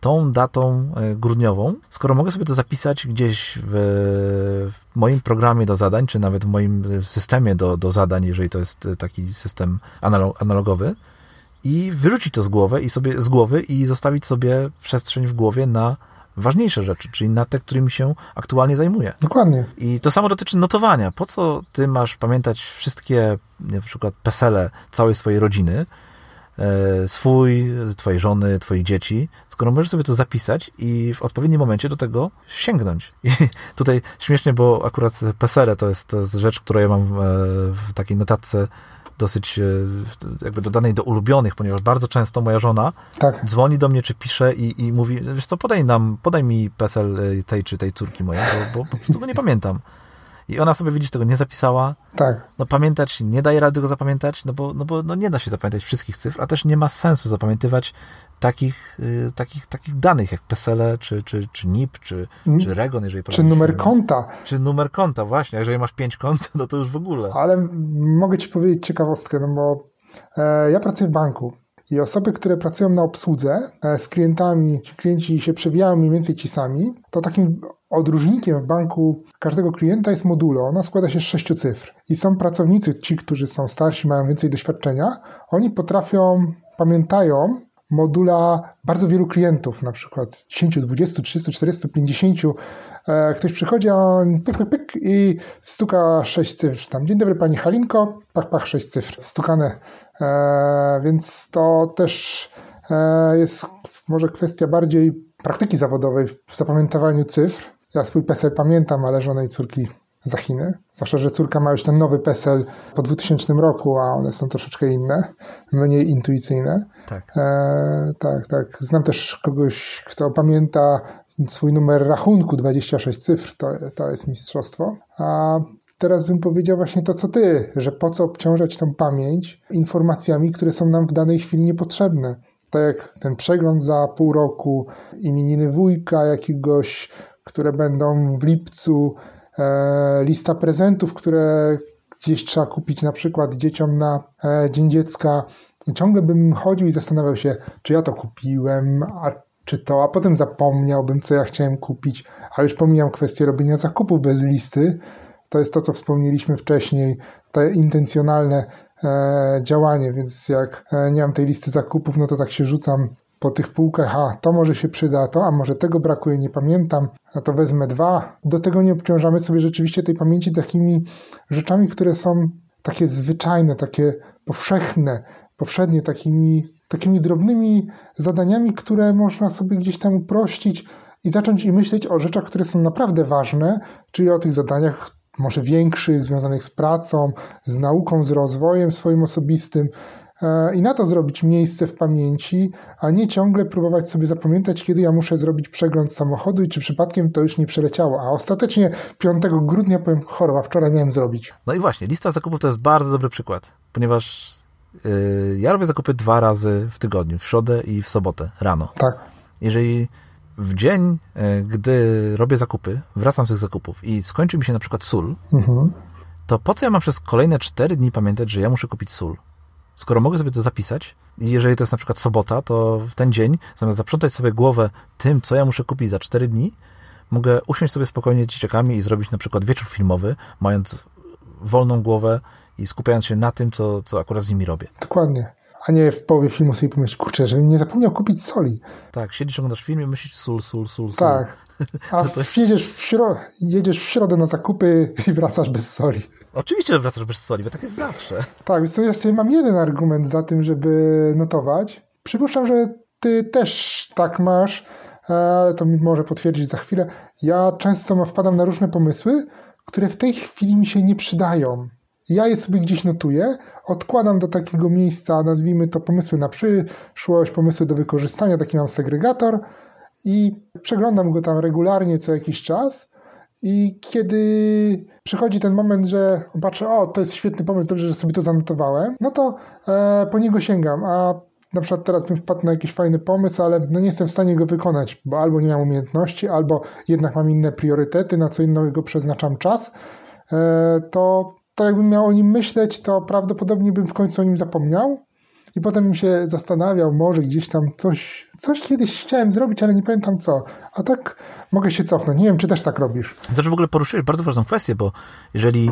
tą datą e, grudniową, skoro mogę sobie to zapisać gdzieś w, w moim programie do zadań, czy nawet w moim systemie do, do zadań, jeżeli to jest e, taki system analogowy, i wyrzucić to z głowy i sobie z głowy i zostawić sobie przestrzeń w głowie na ważniejsze rzeczy, czyli na te, którymi się aktualnie zajmuję. Dokładnie. I to samo dotyczy notowania. Po co ty masz pamiętać wszystkie, na przykład pesele całej swojej rodziny, e, swój, twojej żony, twoich dzieci, skoro możesz sobie to zapisać i w odpowiednim momencie do tego sięgnąć. [LAUGHS] I tutaj śmiesznie, bo akurat pesele to jest, to jest rzecz, którą ja mam e, w takiej notatce dosyć e, jakby dodanej do ulubionych, ponieważ bardzo często moja żona tak. dzwoni do mnie, czy pisze i, i mówi, wiesz co, podaj nam, podaj mi PESEL e, tej czy tej córki mojej, bo, bo po prostu go nie pamiętam. I ona sobie, widzisz, tego nie zapisała. Tak. No pamiętać, nie daje rady go zapamiętać, no bo, no bo no nie da się zapamiętać wszystkich cyfr, a też nie ma sensu zapamiętywać takich, y, takich, takich danych jak PESEL, czy, czy, czy NIP, czy, mm. czy REGON, jeżeli Czy numer konta. Czy numer konta, właśnie. Jeżeli masz pięć kont, [LAUGHS] no to już w ogóle. Ale mogę Ci powiedzieć ciekawostkę, no bo e, ja pracuję w banku i osoby, które pracują na obsłudze e, z klientami, ci klienci się przewijają mniej więcej ci sami, to takim odróżnikiem w banku każdego klienta jest modulo. Ona składa się z sześciu cyfr. I są pracownicy, ci, którzy są starsi, mają więcej doświadczenia, oni potrafią, pamiętają modula bardzo wielu klientów, na przykład 10, 20, 30, 40, 50. Ktoś przychodzi, a on pyk, pyk, pyk i stuka 6 cyfr. Tam, dzień dobry pani Halinko, pach, pach, 6 cyfr, stukane. E, więc to też e, jest może kwestia bardziej praktyki zawodowej w zapamiętywaniu cyfr. Ja swój PESEL pamiętam, ale żonej córki za Chiny. Zwłaszcza, że córka ma już ten nowy PESEL po 2000 roku, a one są troszeczkę inne, mniej intuicyjne. Tak. E, tak, tak. Znam też kogoś, kto pamięta swój numer rachunku, 26 cyfr, to, to jest mistrzostwo. A teraz bym powiedział właśnie to, co ty, że po co obciążać tą pamięć informacjami, które są nam w danej chwili niepotrzebne. Tak jak ten przegląd za pół roku, imieniny wujka jakiegoś, które będą w lipcu, lista prezentów, które gdzieś trzeba kupić na przykład dzieciom na e, Dzień Dziecka. Ciągle bym chodził i zastanawiał się, czy ja to kupiłem, a czy to, a potem zapomniałbym, co ja chciałem kupić, a już pomijam kwestię robienia zakupów bez listy. To jest to, co wspomnieliśmy wcześniej, to intencjonalne e, działanie, więc jak nie mam tej listy zakupów, no to tak się rzucam po tych półkach, a to może się przyda, to, a może tego brakuje, nie pamiętam, a to wezmę dwa. Do tego nie obciążamy sobie rzeczywiście tej pamięci takimi rzeczami, które są takie zwyczajne, takie powszechne, powszednie, takimi, takimi drobnymi zadaniami, które można sobie gdzieś tam uprościć i zacząć i myśleć o rzeczach, które są naprawdę ważne, czyli o tych zadaniach może większych, związanych z pracą, z nauką, z rozwojem swoim osobistym, i na to zrobić miejsce w pamięci, a nie ciągle próbować sobie zapamiętać, kiedy ja muszę zrobić przegląd samochodu i czy przypadkiem to już nie przeleciało. A ostatecznie 5 grudnia powiem, choroba, wczoraj miałem zrobić. No i właśnie, lista zakupów to jest bardzo dobry przykład, ponieważ yy, ja robię zakupy dwa razy w tygodniu, w środę i w sobotę rano. Tak. Jeżeli w dzień, yy, gdy robię zakupy, wracam z tych zakupów i skończy mi się na przykład sól, mhm. to po co ja mam przez kolejne 4 dni pamiętać, że ja muszę kupić sól? Skoro mogę sobie to zapisać, i jeżeli to jest na przykład sobota, to w ten dzień, zamiast zaprzątać sobie głowę tym, co ja muszę kupić za 4 dni, mogę usiąść sobie spokojnie z dzieciakami i zrobić na przykład wieczór filmowy, mając wolną głowę i skupiając się na tym, co, co akurat z nimi robię. Dokładnie. A nie w połowie filmu sobie pomyśleć, kurczę, żebym nie zapomniał kupić soli. Tak, siedzisz, oglądasz film i myślisz sól, sól, sól, sól. Tak. [LAUGHS] A no jedziesz, w śro... jedziesz w środę na zakupy i wracasz bez soli. Oczywiście, że wracasz bez soli, bo tak jest zawsze. Tak, więc ja sobie mam jeden argument za tym, żeby notować. Przypuszczam, że ty też tak masz, e, to mi może potwierdzić za chwilę. Ja często wpadam na różne pomysły, które w tej chwili mi się nie przydają. Ja je sobie gdzieś notuję, odkładam do takiego miejsca, nazwijmy to pomysły na przyszłość, pomysły do wykorzystania, taki mam segregator i przeglądam go tam regularnie co jakiś czas. I kiedy przychodzi ten moment, że patrzę, o, to jest świetny pomysł, dobrze, że sobie to zanotowałem, no to e, po niego sięgam. A na przykład teraz bym wpadł na jakiś fajny pomysł, ale no nie jestem w stanie go wykonać, bo albo nie mam umiejętności, albo jednak mam inne priorytety, na co innego przeznaczam czas, e, to, to jakbym miał o nim myśleć, to prawdopodobnie bym w końcu o nim zapomniał. I potem się zastanawiał, może gdzieś tam coś, coś kiedyś chciałem zrobić, ale nie pamiętam co. A tak mogę się cofnąć. Nie wiem, czy też tak robisz. Znaczy w ogóle poruszyłeś bardzo ważną kwestię, bo jeżeli,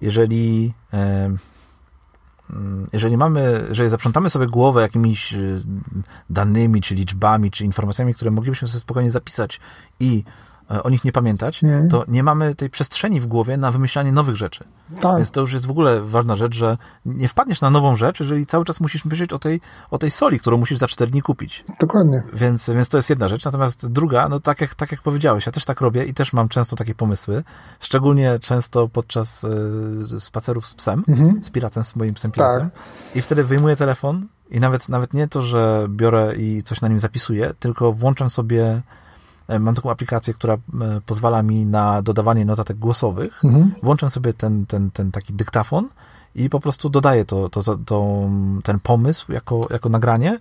jeżeli e, jeżeli mamy, jeżeli zaprzątamy sobie głowę jakimiś y, danymi, czy liczbami, czy informacjami, które moglibyśmy sobie spokojnie zapisać i o nich nie pamiętać, to nie mamy tej przestrzeni w głowie na wymyślanie nowych rzeczy. Tak. Więc to już jest w ogóle ważna rzecz, że nie wpadniesz na nową rzecz, jeżeli cały czas musisz myśleć o tej, o tej soli, którą musisz za cztery dni kupić. Dokładnie. Więc, więc to jest jedna rzecz. Natomiast druga, no tak jak, tak jak powiedziałeś, ja też tak robię i też mam często takie pomysły, szczególnie często podczas y, spacerów z psem, mhm. z piratem, z moim psem piratem. Tak. I wtedy wyjmuję telefon i nawet, nawet nie to, że biorę i coś na nim zapisuję, tylko włączam sobie E, mam taką aplikację, która e, pozwala mi na dodawanie notatek głosowych. Mhm. Włączam sobie ten, ten, ten taki dyktafon i po prostu dodaję to, to, to, ten pomysł jako, jako nagranie.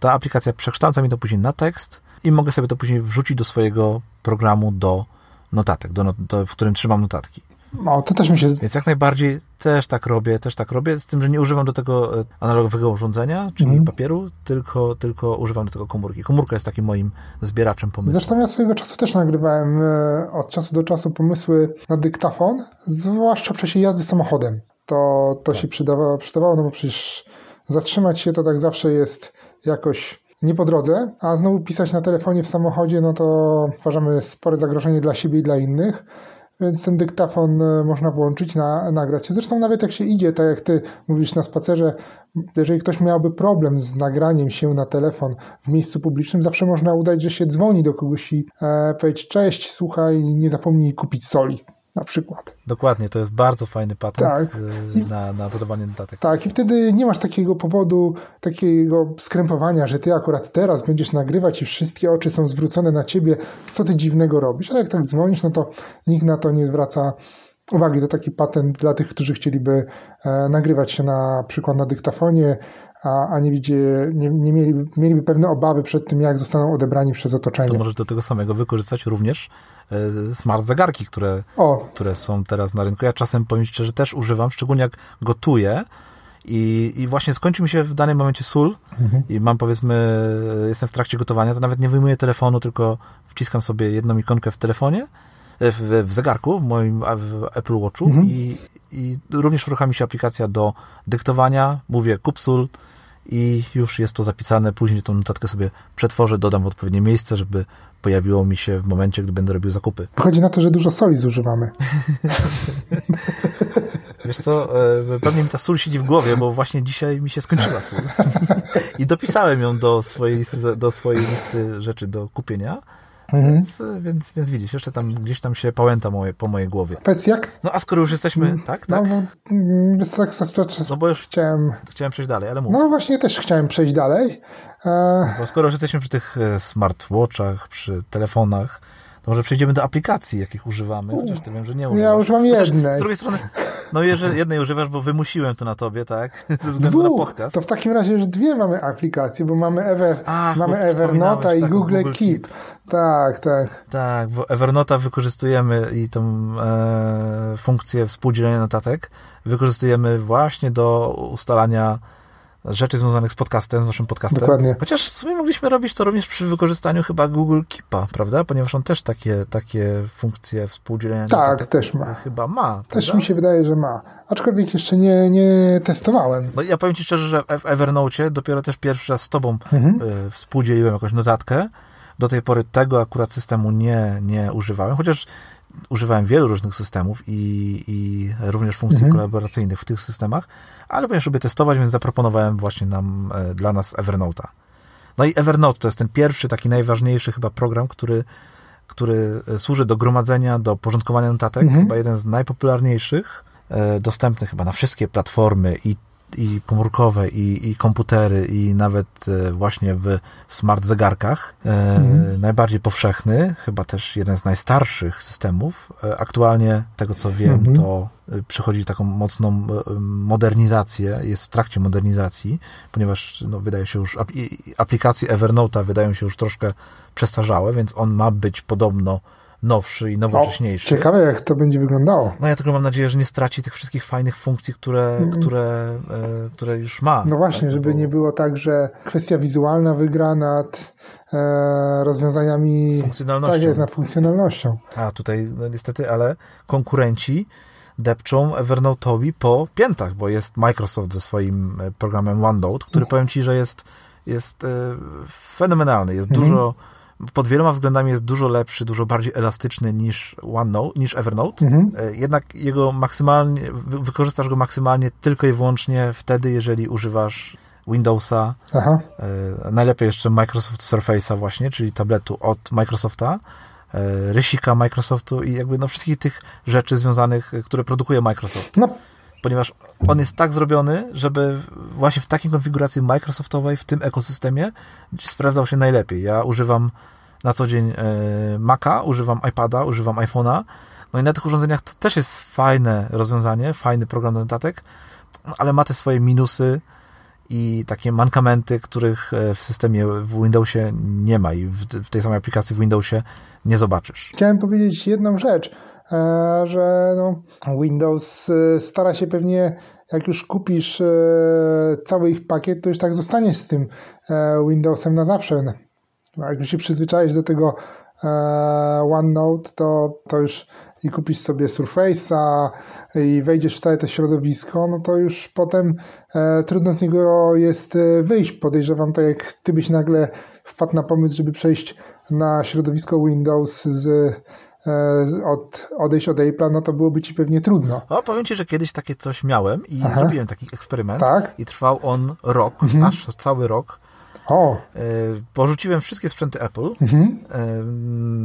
Ta aplikacja przekształca mi to później na tekst i mogę sobie to później wrzucić do swojego programu do notatek, do, do, w którym trzymam notatki. No, to też mi się... Więc jak najbardziej też tak robię, też tak robię, z tym, że nie używam do tego e, analogowego urządzenia, czyli mm. papieru, tylko, tylko używam do tego komórki. Komórka jest takim moim zbieraczem pomysłów. Zresztą ja swojego czasu też nagrywałem e, od czasu do czasu pomysły na dyktafon, zwłaszcza w czasie jazdy samochodem. To, to tak. się przydawało, przydawało, no bo przecież zatrzymać się to tak zawsze jest jakoś nie po drodze, a znowu pisać na telefonie w samochodzie, no to uważamy spore zagrożenie dla siebie i dla innych więc ten dyktafon e, można włączyć, na, nagrać. Zresztą nawet jak się idzie, tak jak ty mówisz na spacerze, jeżeli ktoś miałby problem z nagraniem się na telefon w miejscu publicznym, zawsze można udać, że się dzwoni do kogoś i e, powiedzieć cześć, słuchaj, nie zapomnij kupić soli na przykład. Dokładnie, to jest bardzo fajny patent tak. Y, na, na dodawanie notatek. Tak, i wtedy nie masz takiego powodu, takiego skrępowania, że ty akurat teraz będziesz nagrywać i wszystkie oczy są zwrócone na ciebie, co ty dziwnego robisz. Ale jak tak dzwonisz, no to nikt na to nie zwraca uwagi. To taki patent dla tych, którzy chcieliby e, nagrywać się na przykład na dyktafonie, a, a nie, widzi, nie, nie mieliby, mieliby pewne obawy przed tym, jak zostaną odebrani przez otoczenie. To możesz do tego samego wykorzystać również smart zegarki, które, które są teraz na rynku. Ja czasem, powiem szczerze, też używam, szczególnie jak gotuję i, i właśnie skończy mi się w danym momencie sól mhm. i mam powiedzmy, jestem w trakcie gotowania, to nawet nie wyjmuję telefonu, tylko wciskam sobie jedną ikonkę w telefonie, e, w, w zegarku, w moim w Apple Watchu mhm. i, i również uruchamia się aplikacja do dyktowania, mówię kup sól, i już jest to zapisane. Później tą notatkę sobie przetworzę, dodam w odpowiednie miejsce, żeby pojawiło mi się w momencie, gdy będę robił zakupy. Chodzi na to, że dużo soli zużywamy. [LAUGHS] Wiesz co, e, pewnie mi ta sól siedzi w głowie, bo właśnie dzisiaj mi się skończyła sól. [LAUGHS] I dopisałem ją do swojej, do swojej listy rzeczy do kupienia. Mhm. Więc, więc, więc widzisz, jeszcze tam gdzieś tam się pałęta moje, po mojej głowie. Powiedz jak? No a skoro już jesteśmy, mm, tak? tak? No, bo, tak, no bo już chciałem... chciałem przejść dalej, ale mów. No właśnie też chciałem przejść dalej. E... Bo skoro już jesteśmy przy tych e, smartwatchach, przy telefonach, to może przejdziemy do aplikacji, jakich używamy, chociaż ty wiem, że nie używasz. Ja używam jednej. Z drugiej strony, no jeżeli jednej używasz, bo wymusiłem to na tobie, tak? [LAUGHS] Ze względu Dwóch. na podcast. To w takim razie już dwie mamy aplikacje, bo mamy Ever, Ach, mamy Evernota i tak, Google, Google Keep. Keep. Tak, tak. Tak, bo Evernota wykorzystujemy i tą e, funkcję współdzielenia notatek wykorzystujemy właśnie do ustalania rzeczy związanych z podcastem, z naszym podcastem. Dokładnie. Chociaż w sumie mogliśmy robić to również przy wykorzystaniu chyba Google Keepa, prawda? Ponieważ on też takie, takie funkcje współdzielenia. Tak, też ma. Chyba ma. Też prawda? mi się wydaje, że ma. Aczkolwiek jeszcze nie, nie testowałem. No ja powiem Ci szczerze, że w Evernote dopiero też pierwszy raz z Tobą mhm. y, współdzieliłem jakąś notatkę. Do tej pory tego akurat systemu nie, nie używałem, chociaż używałem wielu różnych systemów i, i również funkcji mhm. kolaboracyjnych w tych systemach, ale ponieważ lubię testować, więc zaproponowałem właśnie nam, e, dla nas Evernote'a. No i Evernote to jest ten pierwszy, taki najważniejszy chyba program, który, który e, służy do gromadzenia, do porządkowania notatek, mhm. chyba jeden z najpopularniejszych, e, dostępny chyba na wszystkie platformy i i komórkowe, i, i komputery, i nawet e, właśnie w smart zegarkach. Mhm. Najbardziej powszechny, chyba też jeden z najstarszych systemów. E, aktualnie, tego co wiem, mhm. to przechodzi taką mocną modernizację, jest w trakcie modernizacji, ponieważ no, wydaje się już, aplikacje Evernote'a wydają się już troszkę przestarzałe, więc on ma być podobno nowszy i nowocześniejszy. O, ciekawe, jak to będzie wyglądało. No ja tylko mam nadzieję, że nie straci tych wszystkich fajnych funkcji, które, mm. które, e, które już ma. No właśnie, tak? żeby Bo... nie było tak, że kwestia wizualna wygra nad e, rozwiązaniami... Funkcjonalnością. Tak jest, nad funkcjonalnością. A tutaj no niestety, ale konkurenci depczą Evernote'owi po piętach, bo jest Microsoft ze swoim e, programem OneNote, który powiem Ci, że jest, jest e, fenomenalny, jest mhm. dużo pod wieloma względami jest dużo lepszy, dużo bardziej elastyczny niż OneNote, niż Evernote. Mhm. E, jednak jego maksymalnie, wykorzystasz go maksymalnie tylko i wyłącznie wtedy, jeżeli używasz Windowsa, Aha. E, najlepiej jeszcze Microsoft Surface'a właśnie, czyli tabletu od Microsofta, e, rysika Microsoftu i jakby no wszystkich tych rzeczy związanych, które produkuje Microsoft. No ponieważ on jest tak zrobiony, żeby właśnie w takiej konfiguracji Microsoftowej, w tym ekosystemie sprawdzał się najlepiej. Ja używam na co dzień e, Maca, używam iPada, używam iPhone'a, no i na tych urządzeniach to też jest fajne rozwiązanie, fajny program do notatek, ale ma te swoje minusy i takie mankamenty, których e, w systemie w Windowsie nie ma i w tej samej aplikacji w Windowsie nie zobaczysz. Chciałem powiedzieć jedną rzecz E, że no, Windows stara się pewnie, jak już kupisz cały ich pakiet, to już tak zostaniesz z tym Windowsem na zawsze. No, jak już się przyzwyczaisz do tego OneNote, to, to już i kupisz sobie Surface'a i wejdziesz w całe to środowisko, no to już potem e, trudno z niego jest wyjść. Podejrzewam, tak jak ty byś nagle wpadł na pomysł, żeby przejść na środowisko Windows z E, od, odejść od Apple'a, no to byłoby ci pewnie trudno. O, powiem ci, że kiedyś takie coś miałem i Aha. zrobiłem taki eksperyment tak? i trwał on rok, mhm. aż cały rok. O. E, porzuciłem wszystkie sprzęty Apple, mhm. E,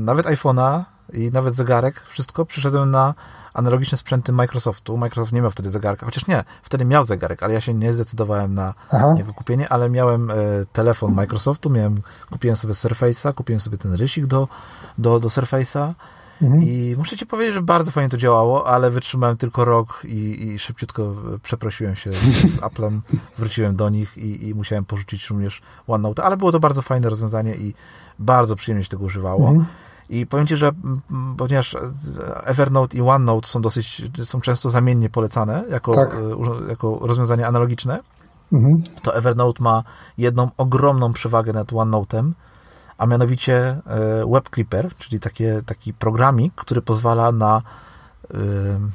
nawet iPhone'a i nawet zegarek, wszystko. Przyszedłem na analogiczne sprzęty Microsoftu. Microsoft nie miał wtedy zegarka, chociaż nie, wtedy miał zegarek, ale ja się nie zdecydowałem na Aha. jego kupienie, ale miałem telefon Microsoftu, miałem, kupiłem sobie Surface'a, kupiłem sobie ten rysik do, do, do Surface'a, Mhm. I muszę ci powiedzieć, że bardzo fajnie to działało, ale wytrzymałem tylko rok i, i szybciutko przeprosiłem się z [LAUGHS] Applem, wróciłem do nich i, i musiałem porzucić również OneNote, ale było to bardzo fajne rozwiązanie i bardzo przyjemnie się tego używało. Mhm. I powiem Ci, że ponieważ Evernote i OneNote są dosyć, są często zamiennie polecane jako, tak. E, jako rozwiązanie analogiczne, mhm. to Evernote ma jedną ogromną przewagę nad OneNote'em, a mianowicie e, Web Clipper, czyli takie, taki programik, który pozwala na e,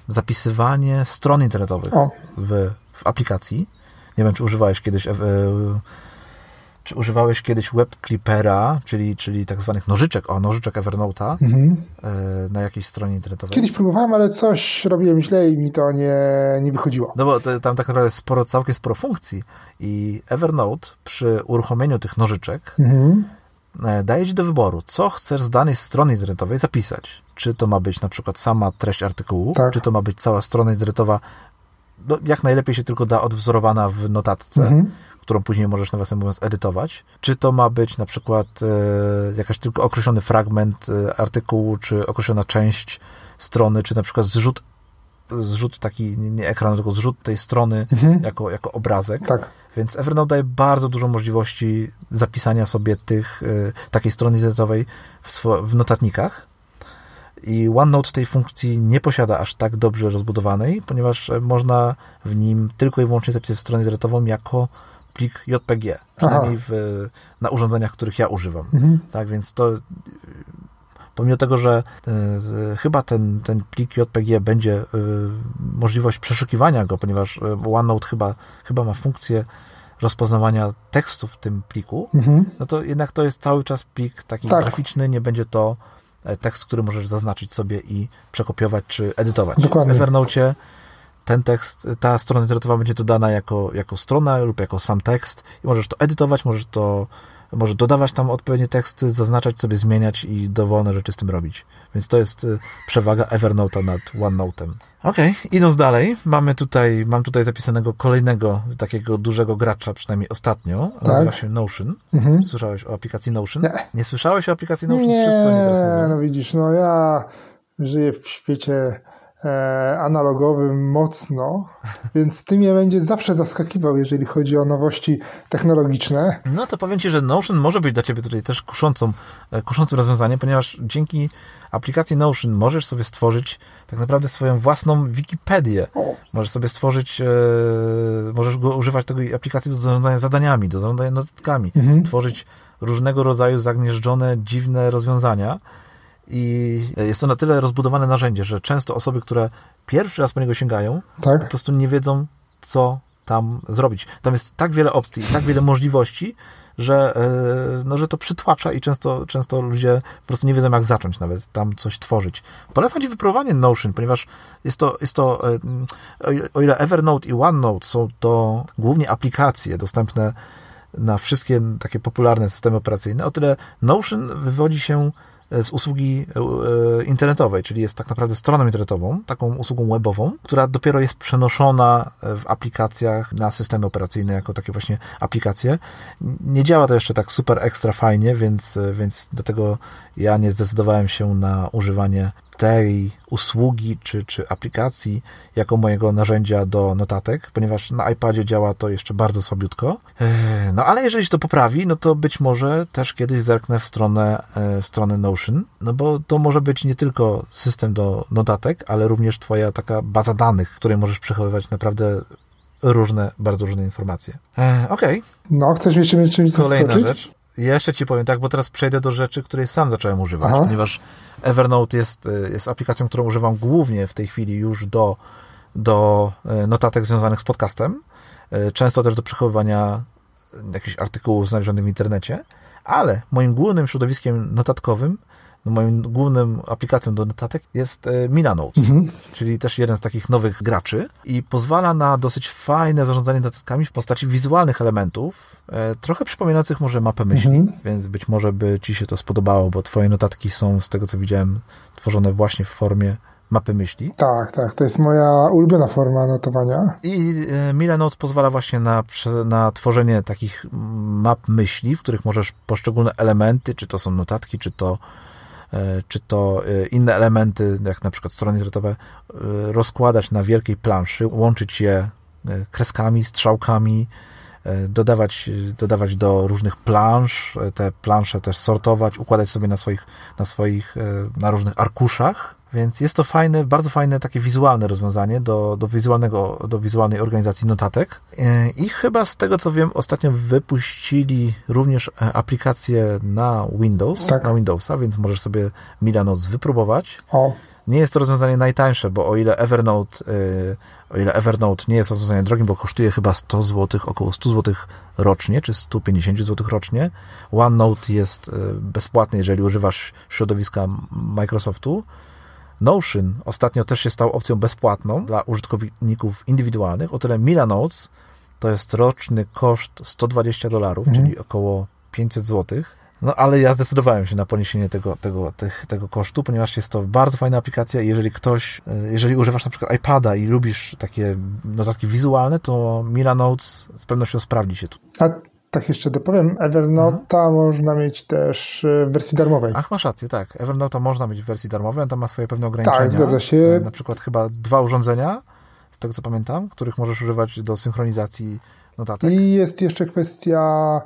zapisywanie stron internetowych w, w aplikacji. Nie wiem, czy używałeś kiedyś e, czy używałeś kiedyś web clippera, czyli, czyli tak zwanych nożyczek, o, nożyczek Evernote'a mhm. na jakiejś stronie internetowej? Kiedyś próbowałem, ale coś robiłem źle i mi to nie, nie wychodziło. No bo to, tam tak naprawdę sporo, całkiem sporo funkcji i Evernote przy uruchomieniu tych nożyczek mhm daje Ci do wyboru, co chcesz z danej strony internetowej zapisać. Czy to ma być na przykład sama treść artykułu, tak. czy to ma być cała strona internetowa, no, jak najlepiej się tylko da odwzorowana w notatce, mhm. którą później możesz, nawiasem mówiąc, edytować. Czy to ma być na przykład e, jakaś tylko określony fragment e, artykułu, czy określona część strony, czy na przykład zrzut, zrzut taki, nie ekranu, tylko zrzut tej strony mhm. jako, jako obrazek. Tak. Więc Evernote daje bardzo dużo możliwości zapisania sobie tych, y, takiej strony internetowej w, w notatnikach. I OneNote tej funkcji nie posiada aż tak dobrze rozbudowanej, ponieważ można w nim tylko i wyłącznie zapisać stronę internetową jako plik JPG, przynajmniej w, na urządzeniach, których ja używam. Mhm. Tak więc to pomimo tego, że y, chyba ten, ten plik JPG będzie y, możliwość przeszukiwania go, ponieważ OneNote chyba, chyba ma funkcję rozpoznawania tekstu w tym pliku, mhm. no to jednak to jest cały czas plik taki tak. graficzny, nie będzie to e, tekst, który możesz zaznaczyć sobie i przekopiować czy edytować. Dokładnie. W Evernote ten tekst, ta strona internetowa będzie dodana jako, jako strona lub jako sam tekst i możesz to edytować, możesz to może dodawać tam odpowiednie teksty, zaznaczać sobie, zmieniać i dowolne rzeczy z tym robić. Więc to jest y, przewaga Evernote'a nad OneNote'em. Ok, idąc dalej, mamy tutaj, mam tutaj zapisanego kolejnego takiego dużego gracza, przynajmniej ostatnio, tak? nazywa się Notion. Mhm. Słyszałeś o aplikacji Notion? Nie. Nie słyszałeś o aplikacji Notion? Nie, Wszyscy nie, no widzisz, no ja żyję w świecie analogowym mocno, więc ty mnie będzie zawsze zaskakiwał, jeżeli chodzi o nowości technologiczne. No to powiem ci, że Notion może być dla ciebie tutaj też kuszącą, e, kuszącym rozwiązaniem, ponieważ dzięki aplikacji Notion możesz sobie stworzyć tak naprawdę swoją własną Wikipedię. Możesz sobie stworzyć, e, możesz go używać tej aplikacji do zarządzania zadaniami, do zarządzania notatkami, mhm. tworzyć różnego rodzaju zagnieżdżone, dziwne rozwiązania, i jest to na tyle rozbudowane narzędzie, że często osoby, które pierwszy raz po niego sięgają, tak? po prostu nie wiedzą, co tam zrobić. Tam jest tak wiele opcji i tak wiele możliwości, że, e, no, że to przytłacza i często, często ludzie po prostu nie wiedzą, jak zacząć nawet tam coś tworzyć. Polecam Ci wypróbowanie Notion, ponieważ jest to, jest to e, o ile Evernote i OneNote są to głównie aplikacje dostępne na wszystkie takie popularne systemy operacyjne, o tyle Notion wywodzi się z usługi e, e, internetowej, czyli jest tak naprawdę stroną internetową, taką usługą webową, która dopiero jest przenoszona w aplikacjach na systemy operacyjne jako takie właśnie aplikacje. Nie działa to jeszcze tak super ekstra fajnie, więc, e, więc dlatego ja nie zdecydowałem się na używanie tej usługi czy, czy aplikacji jako mojego narzędzia do notatek, ponieważ na iPadzie działa to jeszcze bardzo słabiutko. E, no ale jeżeli się to poprawi, no to być może też kiedyś zerknę w stronę, e, w stronę Notion, no bo to może być nie tylko system do notatek, ale również twoja taka baza danych, w której możesz przechowywać naprawdę różne, bardzo różne informacje. E, Okej. Okay. No, chcesz jeszcze czymś Kolejna zaskoczyć? rzecz. Jeszcze ci powiem tak, bo teraz przejdę do rzeczy, której sam zacząłem używać, Aha. ponieważ Evernote jest, y, jest aplikacją, którą używam głównie w tej chwili już do, do y, notatek związanych z podcastem, y, często też do przechowywania jakichś artykułów znalezionych w internecie, ale moim głównym środowiskiem notatkowym no moim głównym aplikacją do notatek jest e, Milanotes, mhm. czyli też jeden z takich nowych graczy i pozwala na dosyć fajne zarządzanie notatkami w postaci wizualnych elementów, e, trochę przypominających może mapę myśli, mhm. więc być może by Ci się to spodobało, bo Twoje notatki są, z tego co widziałem, tworzone właśnie w formie mapy myśli. Tak, tak, to jest moja ulubiona forma notowania. I e, Milanotes pozwala właśnie na, na tworzenie takich map myśli, w których możesz poszczególne elementy, czy to są notatki, czy to czy to e, inne elementy, jak na przykład strony internetowe, e, rozkładać na wielkiej planszy, łączyć je kreskami, strzałkami, dodawać, dodawać do różnych plansz, te plansze też sortować, układać sobie na swoich, na swoich, na różnych arkuszach więc jest to fajne, bardzo fajne takie wizualne rozwiązanie do, do, wizualnego, do wizualnej organizacji notatek. E, I chyba z tego co wiem, ostatnio wypuścili również e, aplikację na Windows, tak. na Windowsa, więc możesz sobie Milanotes wypróbować. O. Nie jest to rozwiązanie najtańsze, bo o ile Evernote, e, o ile Evernote nie jest rozwiązaniem drogim, bo kosztuje chyba 100 zł, około 100 zł rocznie, czy 150 zł rocznie, OneNote jest bezpłatny, jeżeli używasz środowiska Microsoftu, Notion ostatnio też się stał opcją bezpłatną dla użytkowników indywidualnych, o tyle Milanotes to jest roczny koszt 120 dolarów, mhm. czyli około 500 zł. No ale ja zdecydowałem się na poniesienie tego, tego, tych, tego kosztu, ponieważ jest to bardzo fajna aplikacja i jeżeli ktoś, e, jeżeli używasz na przykład iPada i lubisz takie notatki wizualne, to Milanotes z pewnością sprawdzi się tu. A tak jeszcze dopowiem, Evernote mhm. można mieć też w wersji darmowej. Ach, masz rację, tak. Evernote można mieć w wersji darmowej, on tam ma swoje pewne ograniczenia. Tak, zgadza się. Na przykład chyba dwa urządzenia, z tego co pamiętam, których możesz używać do synchronizacji notatek. I jest jeszcze kwestia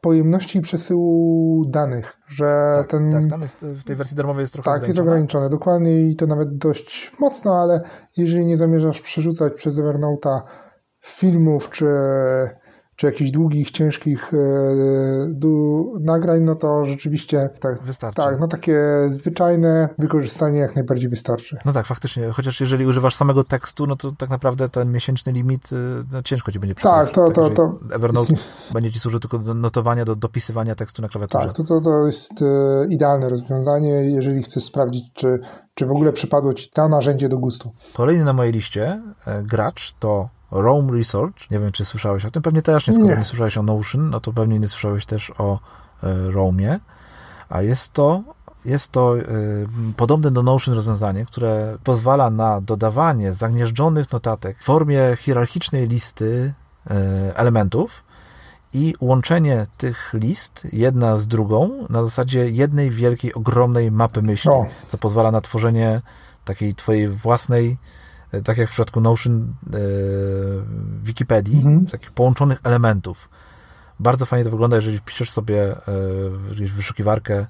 pojemności przesyłu danych, że tak, ten... Tak, tam jest, w tej wersji darmowej jest trochę Tak, jest ograniczone, dokładnie i to nawet dość mocno, ale jeżeli nie zamierzasz przerzucać przez Evernote'a filmów czy czy jakichś długich, ciężkich e, nagrań, no to rzeczywiście tak, wystarczy. tak, no takie zwyczajne wykorzystanie jak najbardziej wystarczy. No tak, faktycznie, chociaż jeżeli używasz samego tekstu, no to tak naprawdę ten miesięczny limit e, no, ciężko ci będzie Tak, to, to, to Evernote jest... będzie ci służył tylko do notowania, do dopisywania tekstu na klawiaturze. Tak, to, to, to jest e, idealne rozwiązanie, jeżeli chcesz sprawdzić, czy, czy w ogóle przypadło ci to narzędzie do gustu. Kolejny na mojej liście gracz to Rome Research. Nie wiem, czy słyszałeś o tym. Pewnie też nie, skoro nie, nie słyszałeś o Notion, no to pewnie nie słyszałeś też o e, Rome'ie. A jest to, jest to y, podobne do Notion rozwiązanie, które pozwala na dodawanie zagnieżdżonych notatek w formie hierarchicznej listy y, elementów i łączenie tych list jedna z drugą na zasadzie jednej wielkiej, ogromnej mapy myśli, no. co pozwala na tworzenie takiej twojej własnej E, tak jak w przypadku Notion e, Wikipedii, mhm. takich połączonych elementów. Bardzo fajnie to wygląda, jeżeli wpiszesz sobie e, w wyszukiwarkę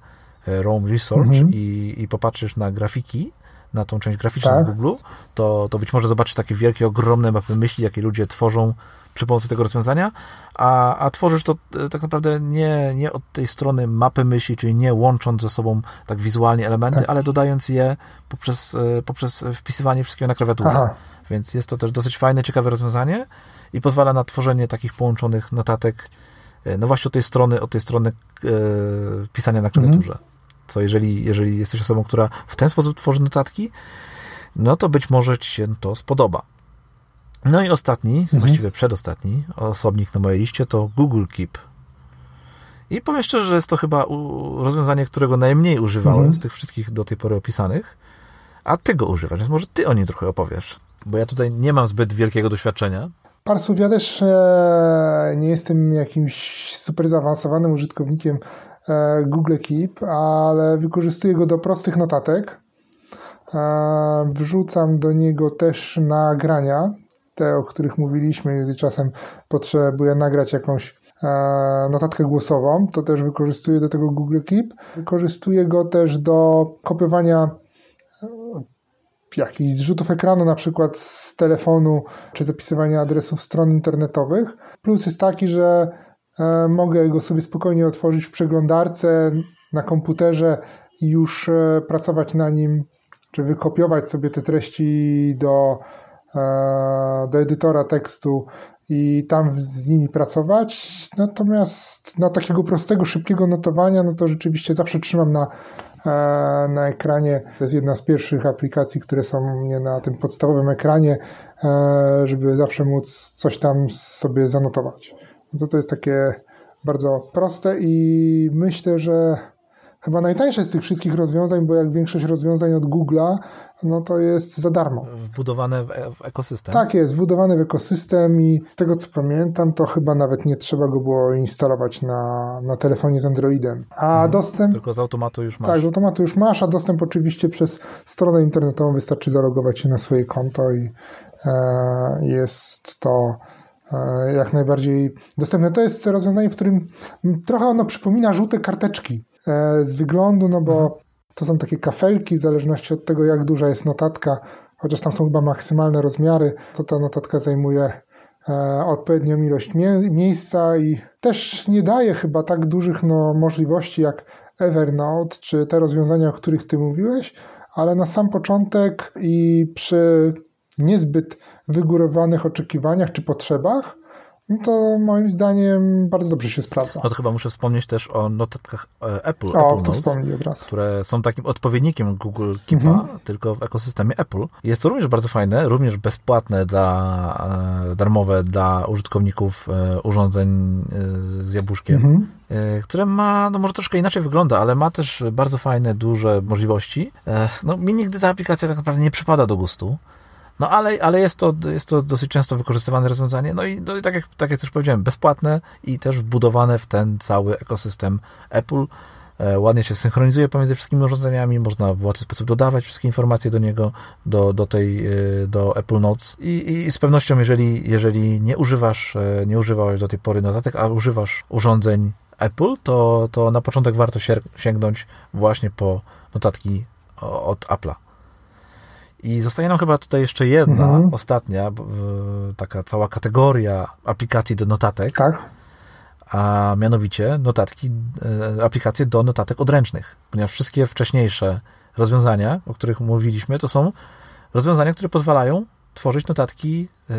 Rome Research mhm. i, i popatrzysz na grafiki, na tą część graficzną tak. w Google, to, to być może zobaczysz takie wielkie, ogromne mapy myśli, jakie ludzie tworzą przy pomocy tego rozwiązania, a, a tworzysz to e, tak naprawdę nie, nie od tej strony mapy myśli, czyli nie łącząc ze sobą tak wizualnie elementy, tak. ale dodając je poprzez, e, poprzez wpisywanie wszystkiego na klawiaturze. Aha. Więc jest to też dosyć fajne, ciekawe rozwiązanie i pozwala na tworzenie takich połączonych notatek, e, no właśnie od tej strony, od tej strony e, pisania na klawiaturze. Mhm. Co jeżeli, jeżeli jesteś osobą, która w ten sposób tworzy notatki, no to być może ci się to spodoba. No i ostatni, mhm. właściwie przedostatni osobnik na mojej liście to Google Keep. I powiem szczerze, że jest to chyba rozwiązanie, którego najmniej używałem mhm. z tych wszystkich do tej pory opisanych, a ty go używasz, więc może ty o nim trochę opowiesz, bo ja tutaj nie mam zbyt wielkiego doświadczenia. Pan ja też nie jestem jakimś super zaawansowanym użytkownikiem e, Google Keep, ale wykorzystuję go do prostych notatek. E, wrzucam do niego też nagrania, te, o których mówiliśmy, gdy czasem potrzebuję nagrać jakąś e, notatkę głosową, to też wykorzystuję do tego Google Keep. Wykorzystuję go też do kopiowania e, jakichś zrzutów ekranu, na przykład z telefonu, czy zapisywania adresów stron internetowych. Plus jest taki, że e, mogę go sobie spokojnie otworzyć w przeglądarce na komputerze i już pracować na nim, czy wykopiować sobie te treści do do edytora tekstu i tam z nimi pracować. Natomiast na takiego prostego, szybkiego notowania, no to rzeczywiście zawsze trzymam na, e, na ekranie. To jest jedna z pierwszych aplikacji, które są mnie na tym podstawowym ekranie, e, żeby zawsze móc coś tam sobie zanotować. No to to jest takie bardzo proste i myślę, że chyba najtańsze z tych wszystkich rozwiązań, bo jak większość rozwiązań od Google'a, no to jest za darmo. Wbudowane w, e, w ekosystem. Tak jest, wbudowane w ekosystem i z tego co pamiętam, to chyba nawet nie trzeba go było instalować na, na telefonie z Androidem. A mhm, dostęp... Tylko z automatu już masz. Tak, z automatu już masz, a dostęp oczywiście przez stronę internetową wystarczy zalogować się na swoje konto i e, jest to e, jak najbardziej dostępne. To jest rozwiązanie, w którym trochę ono przypomina żółte karteczki z wyglądu, no bo mhm. to są takie kafelki, w zależności od tego, jak duża jest notatka, chociaż tam są chyba maksymalne rozmiary, to ta notatka zajmuje e, odpowiednią ilość mie miejsca i też nie daje chyba tak dużych no, możliwości jak Evernote czy te rozwiązania, o których Ty mówiłeś, ale na sam początek i przy niezbyt wygórowanych oczekiwaniach czy potrzebach, no to moim zdaniem bardzo dobrze się sprawdza. No to chyba muszę wspomnieć też o notatkach e, Apple, o, Apple Notes, od razu. które są takim odpowiednikiem Google Keepa, mhm. tylko w ekosystemie Apple. Jest to również bardzo fajne, również bezpłatne dla, e, darmowe dla użytkowników e, urządzeń z jabłuszkiem, mhm. które ma, no może troszkę inaczej wygląda, ale ma też bardzo fajne, duże możliwości. No mi nigdy ta aplikacja tak naprawdę nie przypada do gustu. No ale, ale jest, to, jest to dosyć często wykorzystywane rozwiązanie. No i, no i tak, jak, tak jak też powiedziałem, bezpłatne i też wbudowane w ten cały ekosystem Apple. E, ładnie się synchronizuje pomiędzy wszystkimi urządzeniami, można w łatwy sposób dodawać wszystkie informacje do niego, do, do tej, e, do Apple Notes i, i z pewnością, jeżeli, jeżeli nie używasz, e, nie używałeś do tej pory notatek, a używasz urządzeń Apple, to, to na początek warto sięgnąć właśnie po notatki od Apple'a. I zostaje nam chyba tutaj jeszcze jedna, mhm. ostatnia, taka cała kategoria aplikacji do notatek. Tak. A mianowicie notatki, e, aplikacje do notatek odręcznych, ponieważ wszystkie wcześniejsze rozwiązania, o których mówiliśmy, to są rozwiązania, które pozwalają tworzyć notatki e,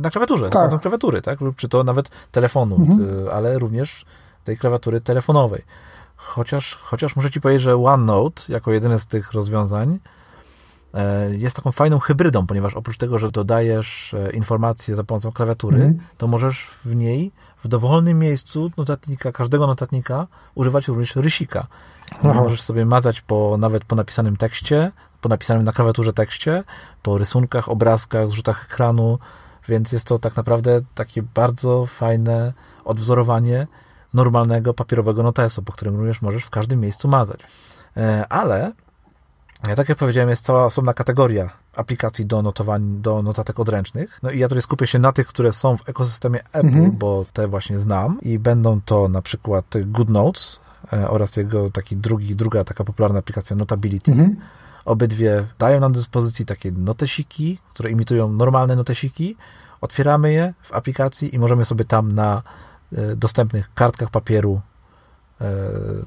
na klawiaturze, tak. na klawiatury, tak? czy to nawet telefonu, mhm. ale również tej klawiatury telefonowej. Chociaż, chociaż muszę Ci powiedzieć, że OneNote, jako jedyne z tych rozwiązań, e, jest taką fajną hybrydą, ponieważ oprócz tego, że dodajesz e, informacje za pomocą klawiatury, mm. to możesz w niej, w dowolnym miejscu notatnika, każdego notatnika używać również rysika. Aha. Możesz sobie mazać po, nawet po napisanym tekście, po napisanym na klawiaturze tekście, po rysunkach, obrazkach, zrzutach ekranu, więc jest to tak naprawdę takie bardzo fajne odwzorowanie normalnego papierowego notesu, po którym również możesz w każdym miejscu mazać. E, ale, tak jak powiedziałem, jest cała osobna kategoria aplikacji do notowań, do notatek odręcznych. No i ja tutaj skupię się na tych, które są w ekosystemie Apple, mhm. bo te właśnie znam i będą to na przykład GoodNotes e, oraz jego taki drugi, druga taka popularna aplikacja Notability. Mhm. Obydwie dają nam do dyspozycji takie notesiki, które imitują normalne notesiki. Otwieramy je w aplikacji i możemy sobie tam na E, dostępnych kartkach papieru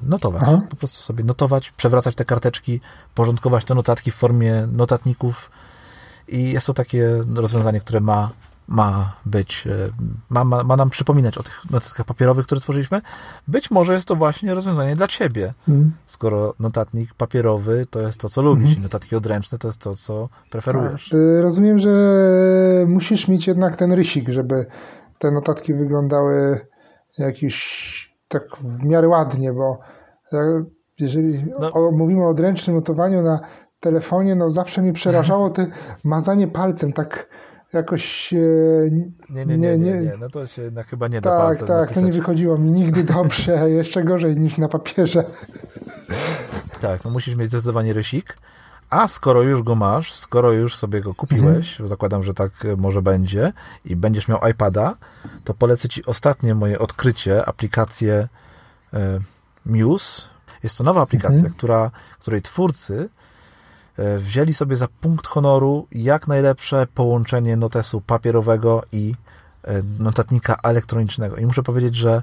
notować. Aha. Po prostu sobie notować, przewracać te karteczki, porządkować te notatki w formie notatników i jest to takie rozwiązanie, które ma, ma być, e, ma, ma, ma nam przypominać o tych notatkach papierowych, które tworzyliśmy. Być może jest to właśnie rozwiązanie dla ciebie, hmm. skoro notatnik papierowy to jest to, co lubisz, hmm. notatki odręczne to jest to, co preferujesz. Tak. Rozumiem, że musisz mieć jednak ten rysik, żeby te notatki wyglądały jakiś tak w miarę ładnie, bo jeżeli no. o, mówimy o odręcznym notowaniu na telefonie, no zawsze mnie przerażało te [LAUGHS] mazanie palcem, tak jakoś... E, nie, nie, nie, nie, nie, no to się chyba nie da Tak, tak, to nie wychodziło mi nigdy [LAUGHS] dobrze, jeszcze gorzej niż na papierze. Tak, no musisz mieć zdecydowanie rysik, a skoro już go masz, skoro już sobie go kupiłeś, mhm. zakładam, że tak może będzie i będziesz miał iPada, to polecę Ci ostatnie moje odkrycie, aplikację e, Muse. Jest to nowa aplikacja, mhm. która, której twórcy e, wzięli sobie za punkt honoru jak najlepsze połączenie notesu papierowego i e, notatnika elektronicznego. I muszę powiedzieć, że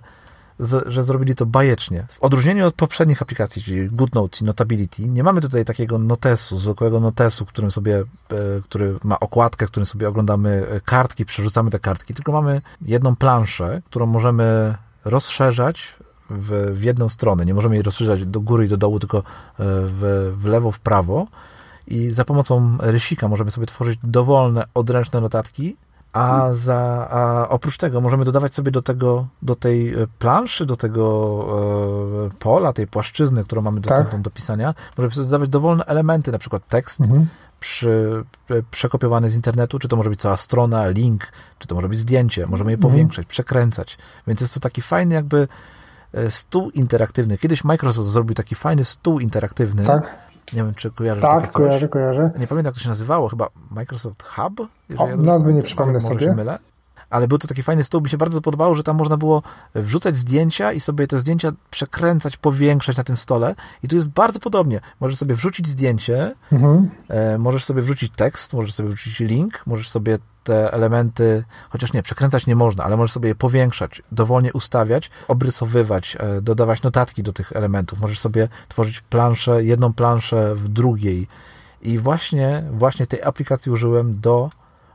że zrobili to bajecznie. W odróżnieniu od poprzednich aplikacji, czyli GoodNotes i Notability, nie mamy tutaj takiego notesu, zwykłego notesu, którym sobie, e, który ma okładkę, którym sobie oglądamy e, kartki, przerzucamy te kartki, tylko mamy jedną planszę, którą możemy rozszerzać w, w jedną stronę. Nie możemy jej rozszerzać do góry i do dołu, tylko e, w, w lewo, w prawo. I za pomocą rysika możemy sobie tworzyć dowolne, odręczne notatki, a, za, a oprócz tego możemy dodawać sobie do tego, do tej e, planszy, do tego e, pola, tej płaszczyzny, którą mamy dostępną tak. do pisania, możemy sobie dodawać dowolne elementy, na przykład tekst mhm. przy, e, przekopiowany z internetu, czy to może być cała strona, link, czy to może być zdjęcie, możemy je mhm. powiększać, przekręcać. Więc jest to taki fajny jakby e, stół interaktywny. Kiedyś Microsoft zrobił taki fajny stół interaktywny, tak nie wiem, czy kojarzysz Tak, kojarzę, kojarzę. Nie pamiętam, jak to się nazywało. Chyba Microsoft Hub? O, ja nazwy nie przypomnę sobie. Się mylę. Ale był to taki fajny stół, mi się bardzo podobało, że tam można było wrzucać zdjęcia i sobie te zdjęcia przekręcać, powiększać na tym stole. I tu jest bardzo podobnie. Możesz sobie wrzucić zdjęcie, mhm. e, możesz sobie wrzucić tekst, możesz sobie wrzucić link, możesz sobie te elementy, chociaż nie, przekręcać nie można, ale możesz sobie je powiększać, dowolnie ustawiać, obrysowywać, e, dodawać notatki do tych elementów. Możesz sobie tworzyć planszę, jedną planszę w drugiej. I właśnie, właśnie tej aplikacji użyłem do,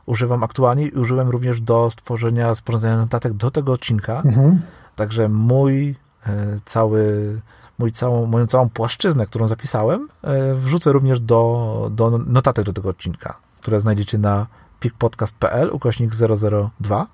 używam aktualnie i użyłem również do stworzenia sporządzenia notatek do tego odcinka. Mhm. Także mój e, cały, mój całą, moją całą płaszczyznę, którą zapisałem, e, wrzucę również do, do notatek do tego odcinka, które znajdziecie na pikpodcast.pl, ukośnik 002.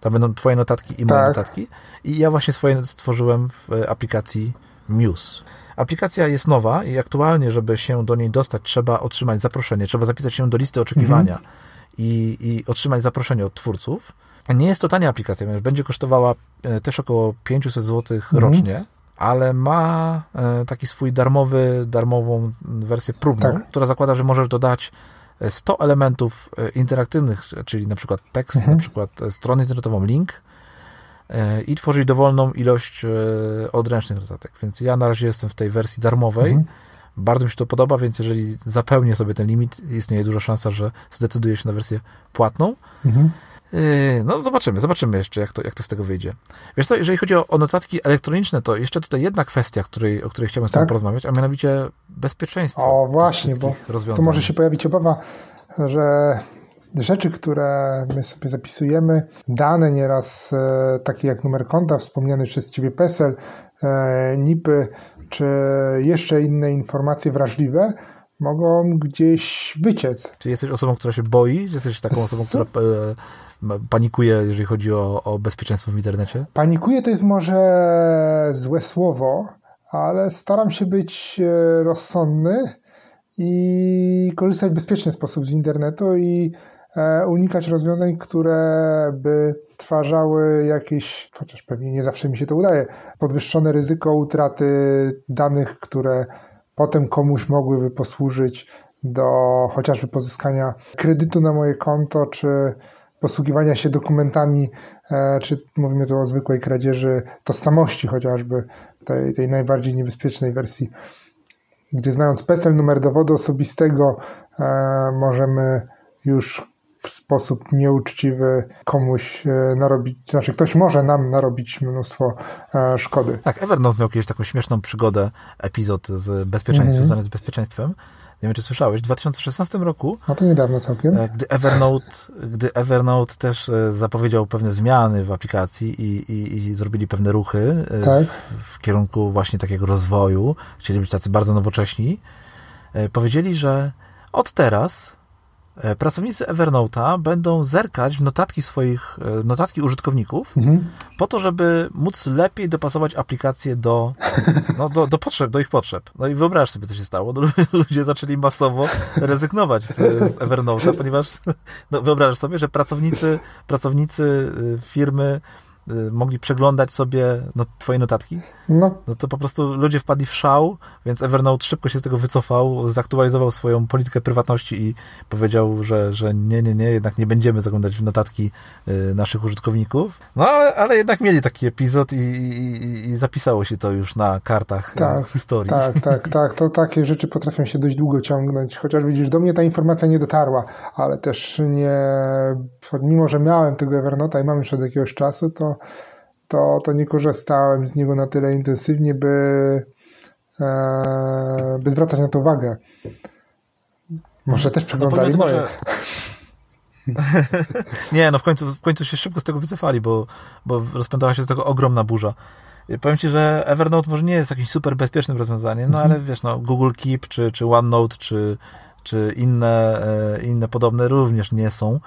Tam będą twoje notatki i moje tak. notatki. I ja właśnie swoje stworzyłem w aplikacji Muse. Aplikacja jest nowa i aktualnie, żeby się do niej dostać, trzeba otrzymać zaproszenie, trzeba zapisać się do listy oczekiwania mhm. i, i otrzymać zaproszenie od twórców. Nie jest to tania aplikacja, ponieważ będzie kosztowała e, też około 500 zł mhm. rocznie, ale ma e, taki swój darmowy, darmową wersję próbną, tak. która zakłada, że możesz dodać 100 elementów e, interaktywnych, czyli na przykład tekst, mhm. na przykład e, stronę internetową, link e, i tworzyć dowolną ilość odręcznych notatek. Więc ja na razie jestem w tej wersji darmowej. Mhm. Bardzo mi się to podoba, więc jeżeli zapełnię sobie ten limit, istnieje duża szansa, że zdecyduję się na wersję płatną. Mhm. Yy, no zobaczymy, zobaczymy jeszcze, jak to, jak to z tego wyjdzie. Wiesz co, jeżeli chodzi o, o notatki elektroniczne, to jeszcze tutaj jedna kwestia, której, o której chciałbym z tak? Tobą porozmawiać, a mianowicie bezpieczeństwo. O właśnie, bo tu może się pojawić obawa, że rzeczy, które my sobie zapisujemy, dane nieraz e, takie jak numer konta, wspomniany przez Ciebie PESEL, e, NIPy, czy jeszcze inne informacje wrażliwe, mogą gdzieś wyciec. Czy jesteś osobą, która się boi? Czy jesteś taką osobą, która panikuje, jeżeli chodzi o, o bezpieczeństwo w internecie? Panikuje to jest może złe słowo, ale staram się być e, rozsądny i korzystać w bezpieczny sposób z internetu i e, unikać rozwiązań, które by stwarzały jakieś, chociaż pewnie nie zawsze mi się to udaje, podwyższone ryzyko utraty danych, które potem komuś mogłyby posłużyć do chociażby pozyskania kredytu na moje konto, czy posługiwania się dokumentami, e, czy mówimy tu o zwykłej kradzieży tożsamości chociażby, tej, tej najbardziej niebezpiecznej wersji, gdzie znając PESEL, numer dowodu osobistego, e, możemy już w sposób nieuczciwy komuś e, narobić, znaczy ktoś może nam narobić mnóstwo szkody. Tak, Evernote miał kiedyś taką śmieszną przygodę, epizod z bezpieczeństwem, mm -hmm. związany z bezpieczeństwem, nie wiem, czy słyszałeś, w 2016 roku. No to niedawno całkiem. E, gdy Evernote, gdy Evernote też e, zapowiedział pewne zmiany w aplikacji i, i, i zrobili pewne ruchy e, tak. w, w, kierunku właśnie takiego rozwoju, chcieli być tacy bardzo nowocześni, powiedzieli, że od teraz pracownicy Evernote'a będą zerkać w notatki swoich, e, notatki użytkowników mhm. po to, żeby móc lepiej dopasować aplikację do, no, do, do potrzeb, do ich potrzeb. No i wyobraź sobie, co się stało. No, [LAUGHS] ludzie zaczęli masowo rezygnować z, z Evernote'a, ponieważ [LAUGHS] no, wyobrażasz sobie, że pracownicy, pracownicy y, firmy mogli przeglądać sobie no, twoje notatki, no. no to po prostu ludzie wpadli w szał, więc Evernote szybko się z tego wycofał, zaktualizował swoją politykę prywatności i powiedział, że, że nie, nie, nie, jednak nie będziemy zaglądać w notatki y, naszych użytkowników. No ale, ale jednak mieli taki epizod i, i, i zapisało się to już na kartach y, tak, historii. Tak, tak, [LAUGHS] tak. To takie rzeczy potrafią się dość długo ciągnąć, chociaż widzisz, do mnie ta informacja nie dotarła, ale też nie, mimo że miałem tego Evernote'a i mam już od jakiegoś czasu, to to, to nie korzystałem z niego na tyle intensywnie, by, e, by zwracać na to uwagę. Może też przeglądali no, moje. Że... [LAUGHS] nie, no w końcu, w końcu się szybko z tego wycofali, bo, bo rozpętała się z tego ogromna burza. Powiem Ci, że Evernote może nie jest jakimś super bezpiecznym rozwiązaniem, no mhm. ale wiesz, no Google Keep, czy, czy OneNote, czy, czy inne, e, inne podobne również nie są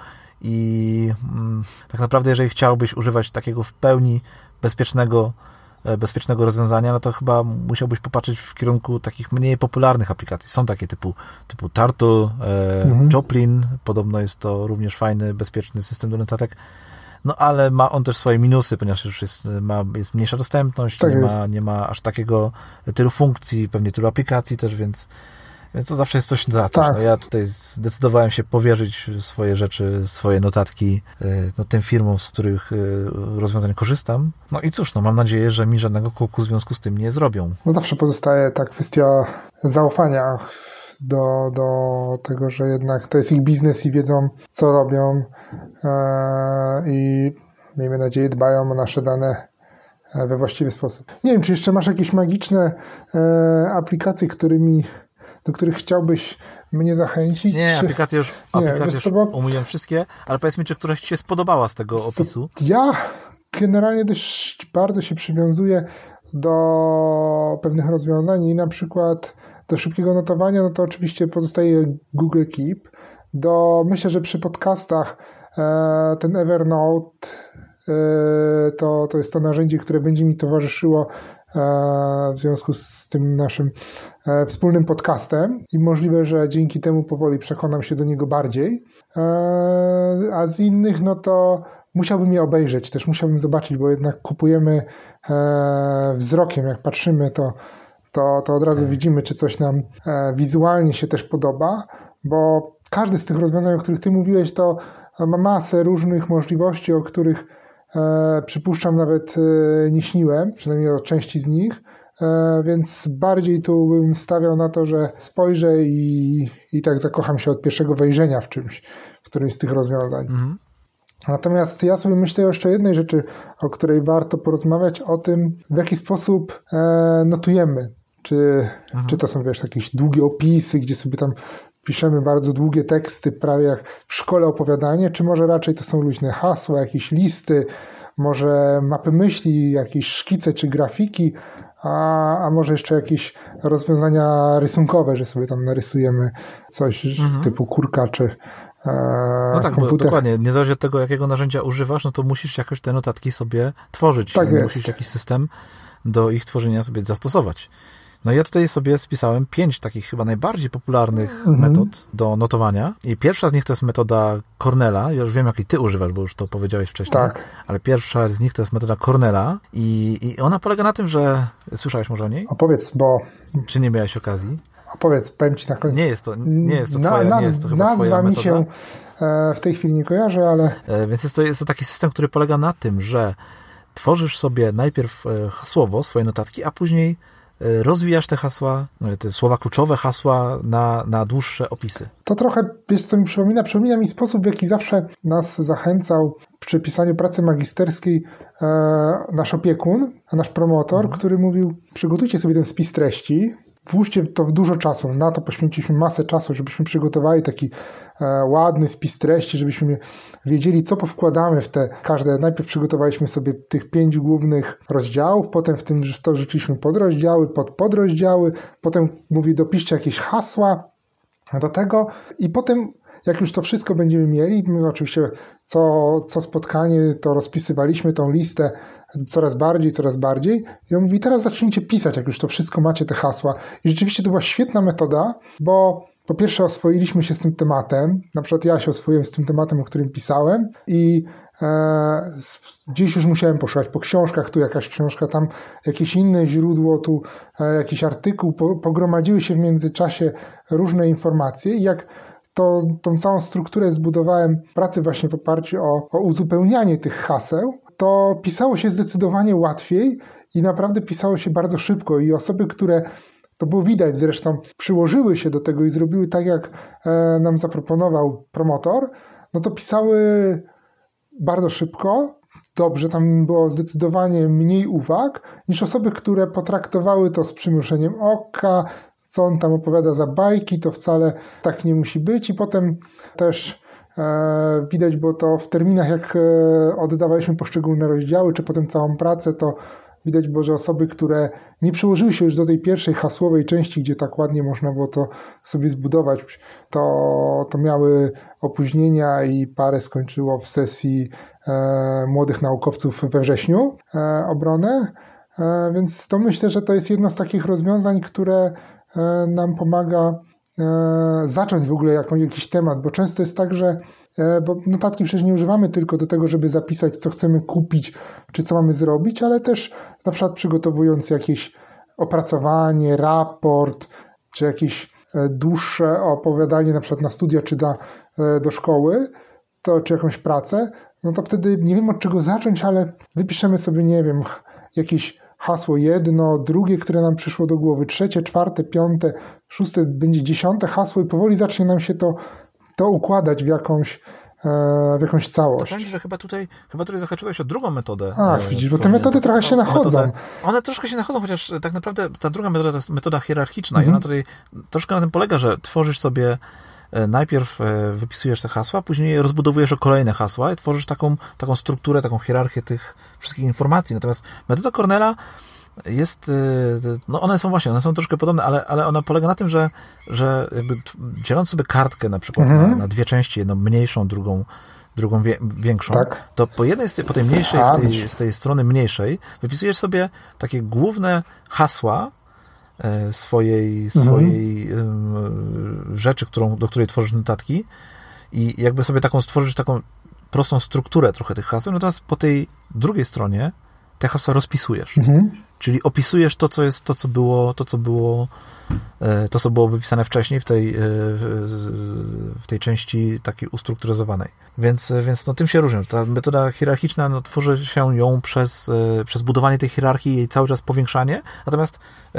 i mm, tak naprawdę jeżeli chciałbyś używać takiego w pełni bezpiecznego, e, bezpiecznego rozwiązania, no to chyba musiałbyś popatrzeć w kierunku takich mniej popularnych aplikacji. Są takie typu, typu Turtle, e, mhm. Joplin, podobno jest to również fajny, bezpieczny system do notatek, no ale ma on też swoje minusy, ponieważ już jest, ma, jest mniejsza dostępność, tak nie, ma, nie ma aż takiego tylu funkcji, pewnie tylu aplikacji też, więc więc to zawsze jest coś za coś. Tak. No ja tutaj zdecydowałem się powierzyć swoje rzeczy, swoje notatki y, no, tym firmom, z których y, rozwiązań korzystam. No i cóż, no mam nadzieję, że mi żadnego kółku w związku z tym nie zrobią. No zawsze pozostaje ta kwestia zaufania do, do tego, że jednak to jest ich biznes i wiedzą, co robią e, i miejmy nadzieję dbają o nasze dane e, we właściwy sposób. Nie wiem, czy jeszcze masz jakieś magiczne e, aplikacje, którymi do których chciałbyś mnie zachęcić? Nie, czy... aplikacje już, aplikacje już omówiłem wszystkie, ale powiedz mi, czy któraś Ci się spodobała z tego opisu? Ja generalnie dość bardzo się przywiązuję do pewnych rozwiązań i na przykład do szybkiego notowania, no to oczywiście pozostaje Google Keep. Do, myślę, że przy podcastach e, ten Evernote e, to, to jest to narzędzie, które będzie mi towarzyszyło w związku z tym naszym e, wspólnym podcastem i możliwe, że dzięki temu powoli przekonam się do niego bardziej. E, a z innych, no to musiałbym je obejrzeć, też musiałbym zobaczyć, bo jednak kupujemy wzrokiem, jak patrzymy, to, to, to od razu tak. widzimy, czy coś nam wizualnie się też podoba, bo każde z tych rozwiązań, o których Ty mówiłeś, to ma masę różnych możliwości, o których E, przypuszczam nawet e, nie śniłem, przynajmniej o części z nich. e, więc bardziej tu bym stawiał na to, że spojrzę i, i tak zakocham się od pierwszego wejrzenia w czymś, w którymś z tych rozwiązań. Mhm. Natomiast ja sobie myślę jeszcze o jednej rzeczy, o której warto porozmawiać, o tym, w jaki sposób e, notujemy. Czy, mhm. czy to są wiesz, jakieś długie opisy, gdzie sobie tam piszemy bardzo długie teksty, prawie jak w szkole opowiadanie, czy może raczej to są luźne hasła, jakieś listy, może mapy myśli, jakieś szkice czy grafiki, a, a może jeszcze jakieś rozwiązania rysunkowe, że sobie tam narysujemy coś mhm. typu kurka czy e, no tak, komputer. Bo, dokładnie. Niezależnie od tego, jakiego narzędzia używasz, no to musisz jakoś te notatki sobie tworzyć. Tak musisz jakiś system do ich tworzenia sobie zastosować. No ja tutaj sobie spisałem pięć takich chyba najbardziej popularnych mhm. metod do notowania. I pierwsza z nich to jest metoda Cornela. Ja już wiem, jakiej ty używasz, bo już to powiedziałeś wcześniej. Tak. Ale pierwsza z nich to jest metoda Cornela i, i ona polega na tym, że... Słyszałeś może o niej? Opowiedz, bo... Czy nie miałeś okazji? Opowiedz, powiem ci na koniec. Nie jest to, nie jest to twoja, na, nie jest to chyba nazwa twoja mi się e, w tej chwili nie kojarzy, ale... E, więc jest to, jest to taki system, który polega na tym, że tworzysz sobie najpierw e, słowo, swoje notatki, a później rozwijasz te hasła, e, te słowa kluczowe, hasła na, na dłuższe opisy. To trochę, wiesz co mi przypomina? Przypomina mi sposób, w jaki zawsze nas zachęcał przy pisaniu pracy magisterskiej e, nasz opiekun, nasz promotor, mhm. który mówił, przygotujcie sobie ten spis treści, włóżcie to w dużo czasu. Na to poświęciliśmy masę czasu, żebyśmy przygotowali taki e, ładny spis treści, żebyśmy wiedzieli, co powkładamy w te każde. Najpierw przygotowaliśmy sobie tych pięć głównych rozdziałów, potem w tym to rzuciliśmy podrozdziały, pod podrozdziały, potem mówi dopiszcie jakieś hasła do tego i potem jak już to wszystko będziemy mieli, my oczywiście co, co spotkanie to rozpisywaliśmy tą listę coraz bardziej, coraz bardziej. I on mówi, teraz zacznijcie pisać, jak już to wszystko macie, te hasła. I rzeczywiście to była świetna metoda, bo po pierwsze oswoiliśmy się z tym tematem, na przykład ja się oswoiłem z tym tematem, o którym pisałem i e, gdzieś już musiałem poszukać po książkach, tu jakaś książka, tam jakieś inne źródło, tu e, jakiś artykuł, po, pogromadziły się w międzyczasie różne informacje i jak to, tą całą strukturę zbudowałem pracy właśnie w oparciu o, o uzupełnianie tych haseł, to pisało się zdecydowanie łatwiej i naprawdę pisało się bardzo szybko i osoby, które to było widać zresztą, przyłożyły się do tego i zrobiły tak, jak e, nam zaproponował promotor, no to pisały bardzo szybko, dobrze, tam było zdecydowanie mniej uwag niż osoby, które potraktowały to z przymrużeniem oka, co on tam opowiada za bajki, to wcale tak nie musi być i potem też E, widać było to w terminach, jak e, oddawaliśmy poszczególne rozdziały, czy potem całą pracę, to widać było, że osoby, które nie przyłożyły się już do tej pierwszej hasłowej części, gdzie tak ładnie można było to sobie zbudować, to, to miały opóźnienia i parę skończyło w sesji e, młodych naukowców we wrześniu e, obronę. E, więc to myślę, że to jest jedno z takich rozwiązań, które nam pomaga E, zacząć w ogóle jakiś temat, bo często jest tak, że e, bo notatki przecież nie używamy tylko do tego, żeby zapisać, co chcemy kupić, czy co mamy zrobić, ale też na przykład przygotowując jakieś opracowanie, raport, czy jakieś e, dłuższe opowiadanie na przykład na studia, czy do szkoły, to, czy jakąś pracę, no to wtedy nie wiem od czego zacząć, ale wypiszemy sobie, nie wiem, jakieś hasło jedno, drugie, które nam przyszło do głowy, trzecie, czwarte, piąte, szóste, będzie dziesiąte hasło i powoli zacznie nam się to, to układać w jakąś, e, w jakąś całość. To będzie, że chyba tutaj, chyba tutaj zahaczyłeś o drugą metodę. A, e, widzisz, bo te metody trochę się nachodzą. Metodę, one troszkę się nachodzą, chociaż tak naprawdę ta druga metoda to jest metoda hierarchiczna mhm. i ona tutaj troszkę na tym polega, że tworzysz sobie E, najpierw e, wypisujesz te hasła, później rozbudowujesz o kolejne hasła i tworzysz taką, taką strukturę, taką hierarchię tych wszystkich informacji. Natomiast metoda Cornela jest, e, no one są właśnie, one są troszkę podobne, ale, ale ona polega na tym, że, że jakby dzieląc sobie kartkę na przykład mhm. na, na, dwie części, jedną mniejszą, drugą, drugą wie, większą, tak. to po jednej, po tej mniejszej, tej, z tej strony mniejszej wypisujesz sobie takie główne hasła, E, swojej, swojej mhm. rzeczy, którą, do której tworzysz notatki i jakby sobie taką stworzyć taką prostą strukturę trochę tych haseł, natomiast po tej drugiej stronie te hasła rozpisujesz. Mhm. Czyli opisujesz to, co jest, to, co było, to, co było, e, to, co było wypisane wcześniej w tej, e, w tej części takiej ustrukturyzowanej. Więc, więc no, tym się różni. Ta metoda hierarchiczna no, tworzy się ją przez, e, przez budowanie tej hierarchii i jej cały czas powiększanie, natomiast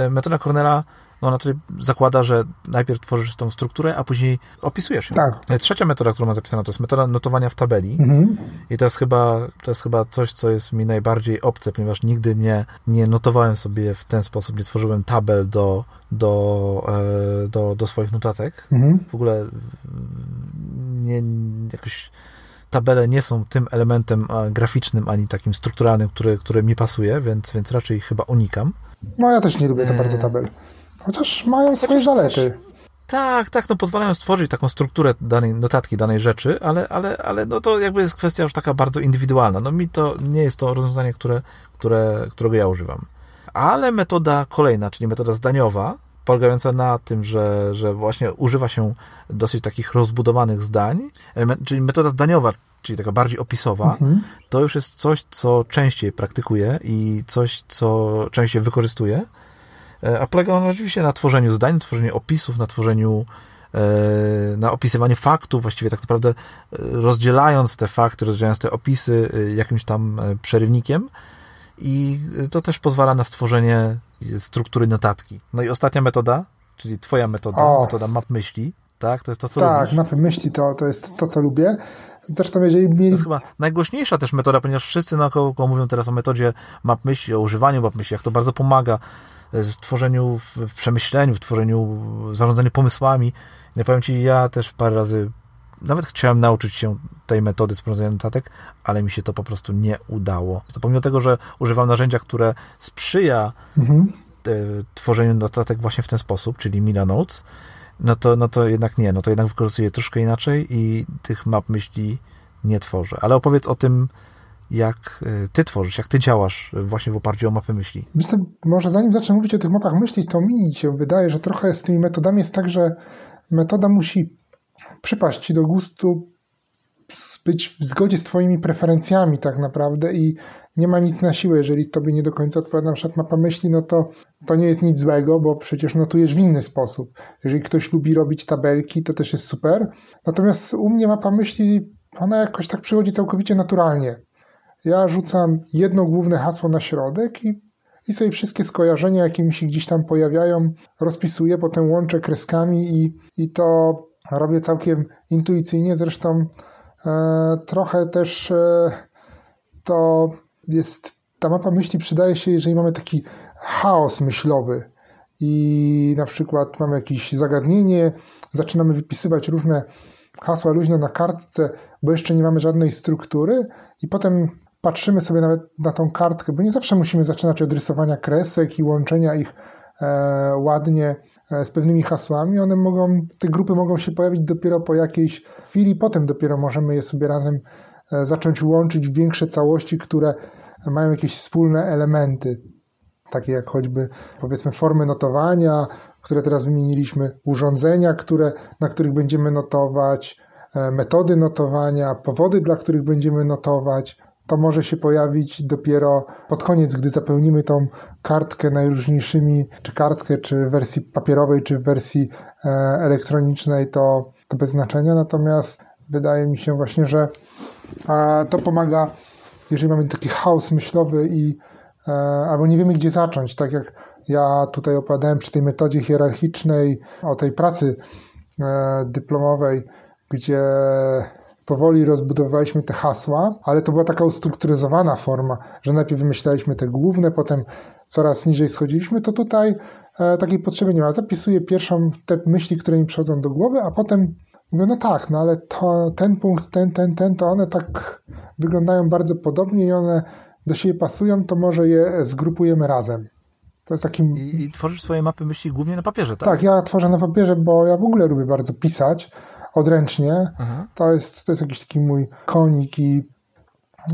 metoda Cornela no ona tutaj zakłada, że najpierw tworzysz tą strukturę, a później opisujesz ją. Tak. Trzecia metoda, którą ma zapisana, to jest metoda notowania w tabeli. Mhm. I to jest, chyba, to jest chyba coś, co jest mi najbardziej obce, ponieważ nigdy nie, nie notowałem sobie w ten sposób, nie tworzyłem tabel do, do, e, do, do swoich notatek. Mhm. W ogóle nie, jakoś tabele nie są tym elementem graficznym ani takim strukturalnym, który, który mi pasuje, więc, więc raczej chyba unikam. No ja też nie lubię za bardzo tabel. Chociaż mają swoje zalety. Tak, tak, no pozwalają stworzyć taką strukturę danej notatki, danej rzeczy, ale, ale, ale no to jakby jest kwestia już taka bardzo indywidualna. No mi to nie jest to rozwiązanie, które, które, którego ja używam. Ale metoda kolejna, czyli metoda zdaniowa, polegająca na tym, że, że właśnie używa się dosyć takich rozbudowanych zdań, e, czyli metoda zdaniowa, czyli taka bardziej opisowa, mhm. to już jest coś, co częściej praktykuję i coś, co częściej wykorzystuję. E, a polega on oczywiście na tworzeniu zdań, na tworzeniu opisów, na tworzeniu e, na opisywaniu faktów, właściwie tak naprawdę e, rozdzielając te fakty, rozdzielając te opisy jakimś tam przerywnikiem i to też pozwala na stworzenie struktury notatki. No i ostatnia metoda, czyli twoja metoda, o. metoda map myśli, tak? To jest to, co tak, lubisz. Tak, mapy myśli to, to jest to, co lubię. Zresztą jeżeli mieli... To jest chyba najgłośniejsza też metoda, ponieważ wszyscy naokoło mówią teraz o metodzie map myśli, o używaniu map myśli, jak to bardzo pomaga w tworzeniu, w przemyśleniu, w tworzeniu, zarządzaniu pomysłami. Nie powiem Ci, ja też parę razy nawet chciałem nauczyć się tej metody sporządzania notatek, ale mi się to po prostu nie udało. To pomimo tego, że używam narzędzia, które sprzyja mhm. E, tworzeniu notatek właśnie w ten sposób, czyli Mila Notes, no to, no to jednak nie, no to jednak wykorzystuję troszkę inaczej i tych map myśli nie tworzę. Ale opowiedz o tym, jak e, ty tworzysz, jak ty działasz właśnie w oparciu o mapy myśli. Wiesz może zanim zacznę mówić o tych mapach myśli, to mi się wydaje, że trochę z tymi metodami jest tak, że metoda musi przypaść ci do gustu, być w zgodzie z twoimi preferencjami tak naprawdę i nie ma nic na siłę. Jeżeli tobie nie do końca odpowiada na przykład mapa myśli, no to to nie jest nic złego, bo przecież notujesz w inny sposób. Jeżeli ktoś lubi robić tabelki, to też jest super. Natomiast u mnie mapa myśli, ona jakoś tak przychodzi całkowicie naturalnie. Ja rzucam jedno główne hasło na środek i, i sobie wszystkie skojarzenia, jakie mi się gdzieś tam pojawiają, rozpisuję, potem łączę kreskami i, i to robię całkiem intuicyjnie. Zresztą e, trochę też e, to jest, ta mapa myśli przydaje się, jeżeli mamy taki chaos myślowy i na przykład mamy jakieś zagadnienie, zaczynamy wypisywać różne hasła luźno na kartce, bo jeszcze nie mamy żadnej struktury i potem patrzymy sobie nawet na tą kartkę, bo nie zawsze musimy zaczynać od rysowania kresek i łączenia ich e, ładnie e, z pewnymi hasłami. One mogą, te grupy mogą się pojawić dopiero po jakiejś chwili, potem dopiero możemy je sobie razem e, zacząć łączyć w większe całości, które mają jakieś wspólne elementy, takie jak choćby powiedzmy formy notowania, które teraz wymieniliśmy, urządzenia, które, na których będziemy notować, metody notowania, powody, dla których będziemy notować, to może się pojawić dopiero pod koniec, gdy zapełnimy tą kartkę najróżniejszymi, czy kartkę, czy w wersji papierowej, czy w wersji e, elektronicznej, to, to bez znaczenia. Natomiast wydaje mi się właśnie, że to pomaga, jeżeli mamy taki chaos myślowy i e, albo nie wiemy, gdzie zacząć, tak jak ja tutaj opowiadałem przy tej metodzie hierarchicznej o tej pracy e, dyplomowej, gdzie powoli rozbudowywaliśmy te hasła, ale to była taka ustrukturyzowana forma, że najpierw wymyślaliśmy te główne, potem coraz niżej schodziliśmy, to tutaj e, takiej potrzeby nie ma. Zapisuję pierwszą te myśli, które mi przychodzą do głowy, a potem mówię, no tak, no ale to, ten punkt, ten, ten, ten, to one tak wyglądają bardzo podobnie i one do siebie pasują, to może je zgrupujemy razem. To jest takim... I, I tworzysz swoje mapy myśli głównie na papierze, tak? Tak, ja tworzę na papierze, bo ja w ogóle lubię bardzo pisać, odręcznie. To jest, to jest jakiś taki mój konik i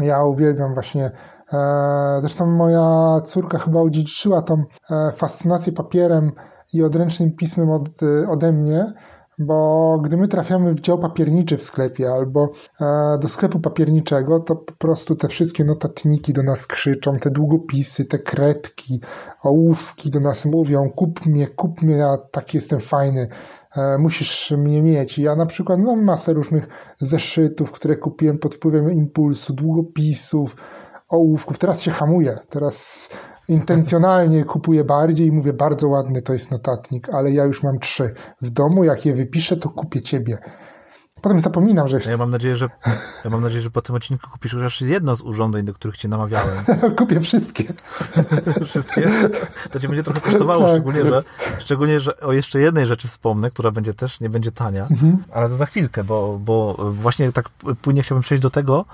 ja uwielbiam właśnie. E, zresztą moja córka chyba odziedziczyła tą e, fascynację papierem i odręcznym pismem od, ode mnie, bo gdy my trafiamy w dział papierniczy w sklepie albo e, do sklepu papierniczego, to po prostu te wszystkie notatniki do nas krzyczą, te długopisy, te kredki, ołówki do nas mówią, kup mnie, kup mnie, ja tak jestem fajny, e, musisz mnie mieć. Ja na przykład mam masę różnych zeszytów, które kupiłem pod wpływem impulsu, długopisów, ołówków. Teraz się hamuję, teraz intencjonalnie kupuję bardziej i mówię, bardzo ładny to jest notatnik, ale ja już mam trzy. W domu, jak je wypiszę, to kupię ciebie. Potem zapominam, że... Ja mam nadzieję, że ja mam nadzieję, że po tym odcinku kupisz już jedno z urządzeń, do których cię namawiałem. [LAUGHS] Kupię wszystkie. [LAUGHS] wszystkie? To cię będzie trochę kosztowało, tak. szczególnie, że, szczególnie, że o jeszcze jednej rzeczy wspomnę, która będzie też, nie będzie tania, mhm. ale to za chwilkę, bo, bo właśnie tak płynnie chciałbym przejść do tego,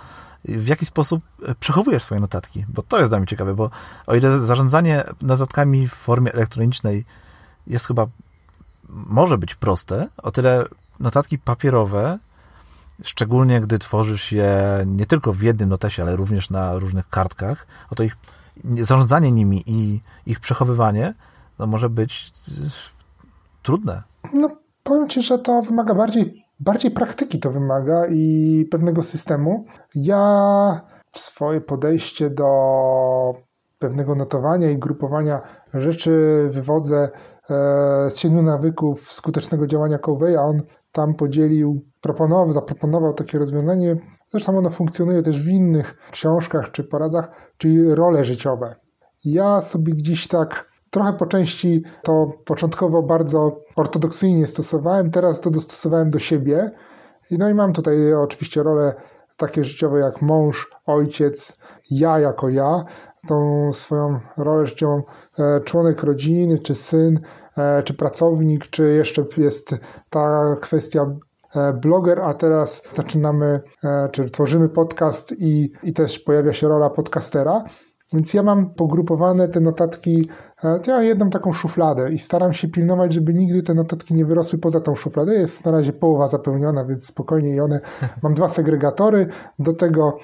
w jaki sposób przechowujesz swoje notatki, bo to jest dla mnie ciekawe, bo o ile zarządzanie notatkami w formie elektronicznej jest chyba, może być proste, o tyle notatki papierowe, szczególnie gdy tworzysz je nie tylko w jednym notesie, ale również na różnych kartkach, oto ich zarządzanie nimi i ich przechowywanie no może być e, trudne. No, powiem Ci, że to wymaga bardziej bardziej praktyki to wymaga i pewnego systemu. Ja swoje podejście do pewnego notowania i grupowania rzeczy wywodzę e, z siedmiu nawyków skutecznego działania Coveya. On tam podzielił, proponował, zaproponował takie rozwiązanie. Zresztą ono funkcjonuje też w innych książkach czy poradach, czyli role życiowe. Ja sobie gdzieś tak Trochę po części to początkowo bardzo ortodoksyjnie stosowałem, teraz to dostosowałem do siebie. No i mam tutaj oczywiście role takie życiowe jak mąż, ojciec, ja jako ja, tą swoją rolę życiową e, członek rodziny, czy syn, e, czy pracownik, czy jeszcze jest ta kwestia e, bloger, a teraz zaczynamy, czy tworzymy podcast i, i też pojawia się rola podcastera. Więc ja mam pogrupowane te notatki, e, ja jedną taką szufladę i staram się pilnować, żeby nigdy te notatki nie wyrosły poza tą szufladę. Jest na razie połowa zapełniona, więc spokojnie i one. [LAUGHS] Mam dwa segregatory, do tego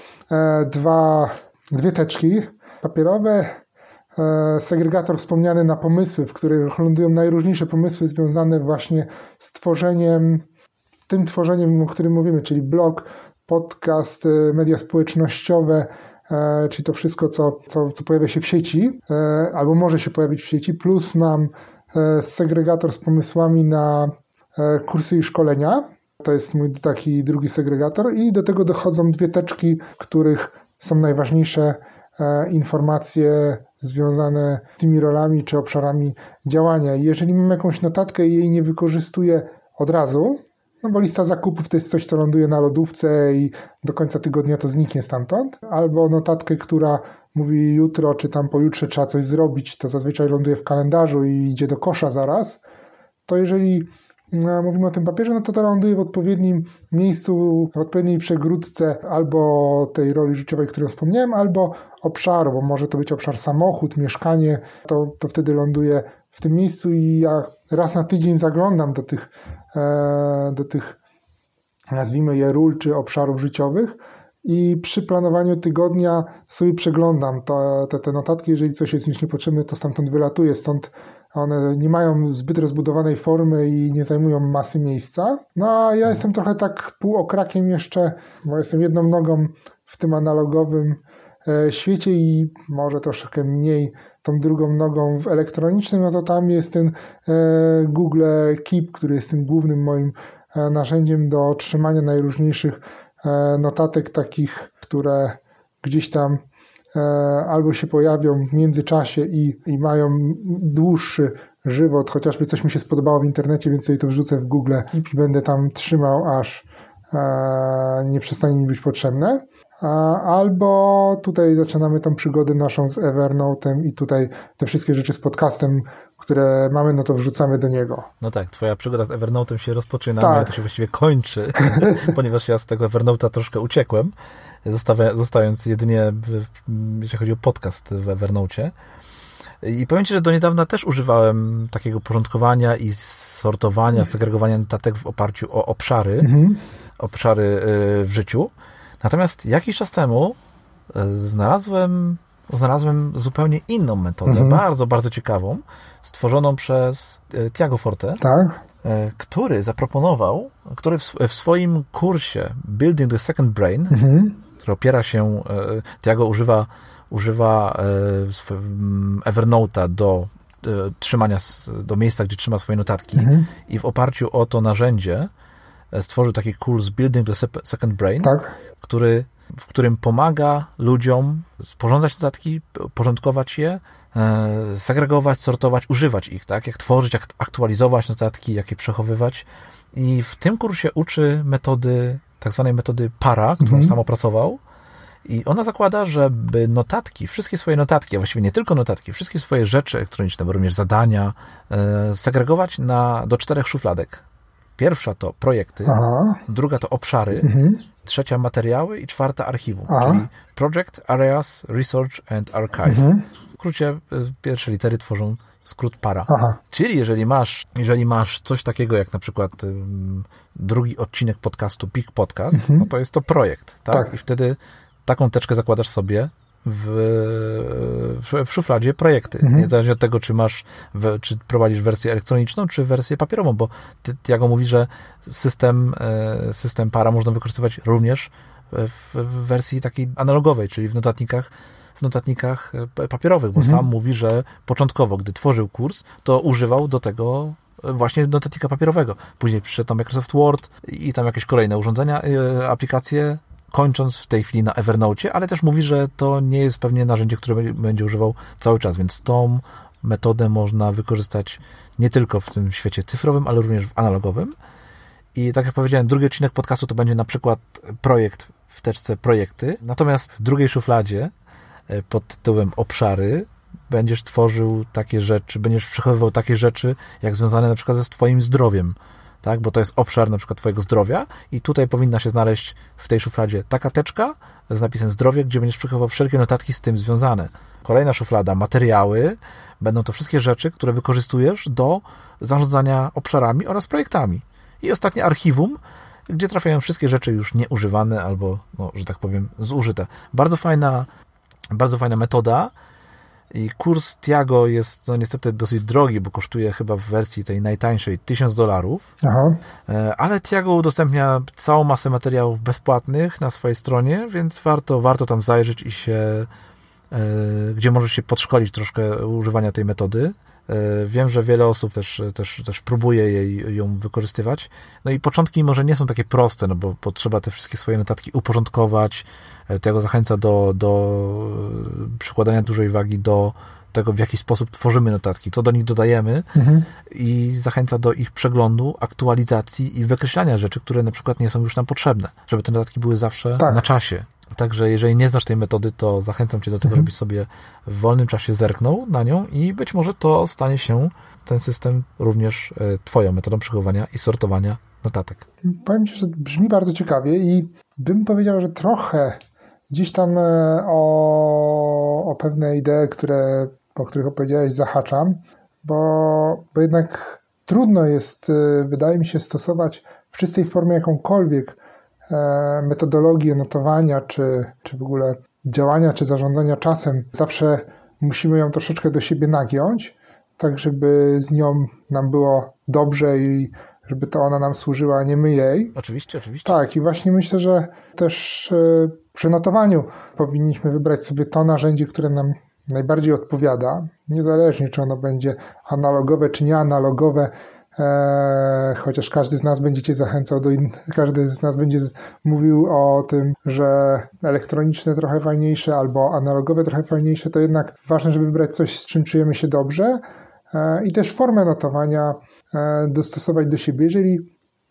dwa, dwie teczki papierowe, e, segregator wspomniany na pomysły, w których lądują najróżniejsze pomysły związane właśnie z tworzeniem, tym tworzeniem, o którym mówimy, czyli blog, podcast, media społecznościowe, E, czyli to wszystko, co, co, co pojawia się w sieci, e, albo może się pojawić w sieci, plus mam e, segregator z pomysłami na kursy i szkolenia. To jest mój taki drugi segregator, i do tego dochodzą dwie teczki, których są najważniejsze informacje związane z tymi rolami czy obszarami działania. Jeżeli mam jakąś notatkę i jej nie wykorzystuję od razu, no bo lista zakupów to jest coś, co ląduje na lodówce i do końca tygodnia to zniknie stamtąd. Albo notatkę, która mówi jutro czy tam pojutrze trzeba coś zrobić, to zazwyczaj ląduje w kalendarzu i idzie do kosza zaraz. To jeżeli mówimy o tym papierze, no to to ląduje w odpowiednim miejscu, w odpowiedniej przegródce albo tej roli życiowej, którą wspomniałem, albo obszaru, bo może to być obszar samochód, mieszkanie, to, to wtedy ląduje w tym miejscu i ja raz na tydzień zaglądam do tych, e, do tych nazwijmy je ról czy obszarów życiowych i przy planowaniu tygodnia sobie przeglądam to, te, te notatki. Jeżeli coś jest mi niepotrzebne, to stamtąd wylatuje. Stąd one nie mają zbyt rozbudowanej formy i nie zajmują masy miejsca. No a ja jestem trochę tak półokrakiem jeszcze, bo jestem jedną nogą w tym analogowym e, świecie i może troszkę mniej tą drugą nogą w elektronicznym, no to tam jest ten e, Google Keep, który jest tym głównym moim e, narzędziem do trzymania najróżniejszych notatek takich, które gdzieś tam albo się pojawią w międzyczasie i, i mają dłuższy żywot, chociażby coś mi się spodobało w internecie, więc sobie to wrzucę w Google i będę tam trzymał, aż nie przestanie mi być potrzebne albo tutaj zaczynamy tą przygodę naszą z Evernote'em i tutaj te wszystkie rzeczy z podcastem, które mamy, no to wrzucamy do niego. No tak, twoja przygoda z Evernote'em się rozpoczyna, tak. no to się właściwie kończy, [LAUGHS] ponieważ ja z tego Evernote'a troszkę uciekłem, zostając jedynie, jeśli chodzi o podcast w Evernote'cie. I powiem Ci, że do niedawna też używałem takiego porządkowania i sortowania, segregowania notatek w oparciu o obszary, mhm. obszary y, w życiu. Natomiast jakiś czas temu e, znalazłem, znalazłem zupełnie inną metodę, mhm. bardzo, bardzo ciekawą, stworzoną przez e, Tiago Forte. Tak. który zaproponował, który w, swoim kursie Building the Second Brain, mhm. Który opiera się, Tiago używa, używa Evernote'a do trzymania, do miejsca, gdzie trzyma swoje notatki mhm. i w oparciu o to narzędzie stworzył taki kurs Building the Second Brain, tak. który w którym pomaga ludziom sporządzać notatki, porządkować je, e, segregować, sortować, używać ich, tak? Jak tworzyć, jak aktualizować notatki, jak je przechowywać. I w tym kursie uczy metody, tak zwanej metody para, którą mhm. sam opracował. I ona zakłada, żeby notatki, wszystkie swoje notatki, a właściwie nie tylko notatki, wszystkie swoje rzeczy elektroniczne, bo również zadania, e, segregować na, do czterech szufladek. Pierwsza to projekty, Aha. druga to obszary, mhm trzecia materiały i czwarta archiwum, A. czyli Project, Areas, Research and Archive. Mhm. W skrócie y, pierwsze litery tworzą skrót para. Aha. Czyli jeżeli masz, jeżeli masz coś takiego jak na przykład um, drugi odcinek podcastu Big Podcast, mhm. no to jest to projekt, tak? tak? I wtedy taką teczkę zakładasz sobie w, w, w szufladzie projekty. Mhm. Niezależnie od tego, czy masz, w, czy prowadzisz wersję elektroniczną, czy wersję papierową, bo ty, Tiago mówi, że system, e, system para można wykorzystywać również w, w wersji takiej analogowej, czyli w notatnikach notatnikach e, papierowych, bo mhm. sam mówi, że początkowo, gdy tworzył kurs, to używał do tego właśnie notatnika papierowego. Później przyszedł tam Microsoft Word i tam jakieś kolejne urządzenia, e, aplikacje kończąc w tej chwili na Evernote, ale też mówi, że to nie jest pewnie narzędzie, które będzie używał cały czas, więc tą metodę można wykorzystać nie tylko w tym świecie cyfrowym, ale również w analogowym. I tak jak powiedziałem, drugi odcinek podcastu to będzie na przykład projekt w teczce projekty, natomiast w drugiej szufladzie e, pod tytułem obszary będziesz tworzył takie rzeczy, będziesz przechowywał takie rzeczy, jak związane na przykład ze Twoim zdrowiem, tak? bo to jest obszar na przykład Twojego zdrowia i tutaj powinna się znaleźć w tej szufladzie taka teczka z napisem zdrowie, gdzie będziesz przechowywał wszelkie notatki z tym związane. Kolejna szuflada, materiały, będą to wszystkie rzeczy, które wykorzystujesz do zarządzania obszarami oraz projektami. I ostatnie archiwum, gdzie trafiają wszystkie rzeczy już nieużywane albo, no, że tak powiem, zużyte. Bardzo fajna, bardzo fajna metoda, i kurs Tiago jest no, niestety dosyć drogi, bo kosztuje chyba w wersji tej najtańszej 1000 dolarów. E, ale Tiago udostępnia całą masę materiałów bezpłatnych na swojej stronie, więc warto, warto tam zajrzeć i się, e, gdzie możesz się podszkolić troszkę używania tej metody. E, wiem, że wiele osób też, też, też próbuje jej, ją wykorzystywać. No i początki może nie są takie proste, no bo potrzeba te wszystkie swoje notatki uporządkować, E, tego zachęca do, do przykładania dużej wagi do tego, w jaki sposób tworzymy notatki, co do nich dodajemy mhm. i zachęca do ich przeglądu, aktualizacji i wykreślania rzeczy, które na przykład nie są już nam potrzebne, żeby te notatki były zawsze tak. na czasie. Także jeżeli nie znasz tej metody, to zachęcam Cię do tego, mhm. żebyś sobie w wolnym czasie zerknął na nią i być może to stanie się ten system również e, Twoją metodą przechowywania i sortowania notatek. Powiem Ci, że brzmi bardzo ciekawie i bym powiedział, że trochę Gdzieś tam e, o, o pewne idee, które, o których opowiedziałeś, zahaczam, bo, bo jednak trudno jest, e, wydaje mi się, stosować w czystej formie jakąkolwiek metodologię notowania, czy, czy w ogóle działania, czy zarządzania czasem. Zawsze musimy ją troszeczkę do siebie nagiąć, tak żeby z nią nam było dobrze i żeby to ona nam służyła, a nie my jej. Oczywiście, oczywiście. Tak, i właśnie myślę, że też e, przy notowaniu powinniśmy wybrać sobie to narzędzie, które nam najbardziej odpowiada, niezależnie czy ono będzie analogowe czy nieanalogowe, e, chociaż każdy z nas będzie cię zachęcał do in... każdy z nas będzie mówił o tym, że elektroniczne trochę fajniejsze albo analogowe trochę fajniejsze, to jednak ważne, żeby wybrać coś, z czym czujemy się dobrze e, i też formę notowania E, dostosować do siebie. Jeżeli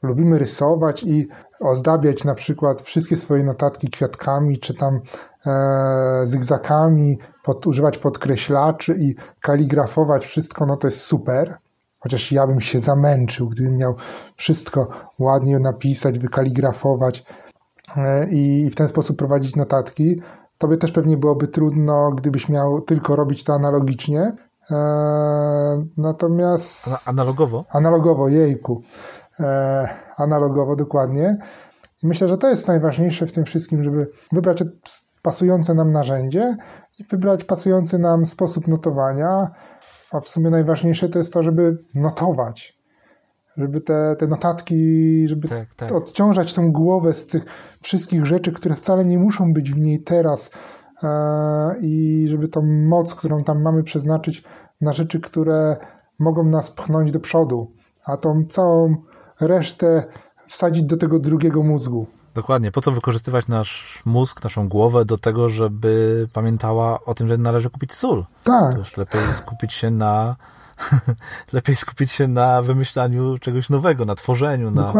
lubimy rysować i ozdabiać na przykład wszystkie swoje notatki kwiatkami, czy tam e, zygzakami, pod, używać podkreślaczy i kaligrafować wszystko, no to jest super. Chociaż ja bym się zamęczył, gdybym miał wszystko ładnie napisać, wykaligrafować e, i w ten sposób prowadzić notatki. Tobie też pewnie byłoby trudno, gdybyś miał tylko robić to analogicznie, E, natomiast. Analogowo? Analogowo, jejku. E, analogowo, dokładnie. I myślę, że to jest najważniejsze w tym wszystkim, żeby wybrać pasujące nam narzędzie i wybrać pasujący nam sposób notowania. A w sumie najważniejsze to jest to, żeby notować. żeby te, te notatki, żeby tak, tak. odciążać tą głowę z tych wszystkich rzeczy, które wcale nie muszą być w niej teraz e, i żeby tą moc, którą tam mamy przeznaczyć na rzeczy, które mogą nas pchnąć do przodu, a tą całą resztę wsadzić do tego drugiego mózgu. Dokładnie. Po co wykorzystywać nasz mózg, naszą głowę do tego, żeby pamiętała o tym, że należy kupić sól? Tak. To już lepiej skupić się na [LAUGHS] lepiej skupić się na wymyślaniu czegoś nowego, na tworzeniu, na,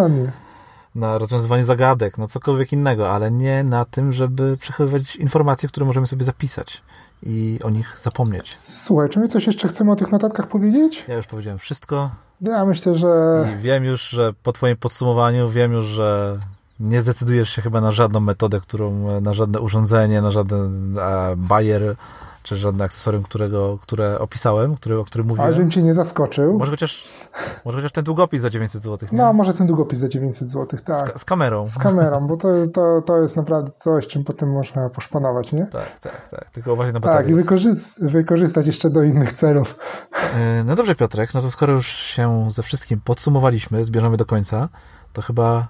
na rozwiązywaniu zagadek, na cokolwiek innego, ale nie na tym, żeby przechowywać informacje, które możemy sobie zapisać i o nich zapomnieć. Słuchaj, czy my coś jeszcze chcemy o tych notatkach powiedzieć? Ja już powiedziałem wszystko. Ja myślę, że... I wiem już, że po twoim podsumowaniu wiem już, że nie zdecydujesz się chyba na żadną metodę, którą, na żadne urządzenie, na żaden bajer, czy żadne akcesorium, którego, które opisałem, który, o którym mówiłem. Ale żebym cię nie zaskoczył. Może chociaż, może chociaż ten długopis za 900 zł. Nie? No, może ten długopis za 900 zł, tak. Z, z, kamerą. Z kamerą, bo to, to, to jest naprawdę coś, czym potem można poszpanować, nie? Tak, tak, tak. Tylko uważaj na baterię. Tak, i wykorzystać, wykorzystać jeszcze do innych celów. E, no dobrze, Piotrek, no to skoro już się ze wszystkim podsumowaliśmy, zbierzemy do końca, to chyba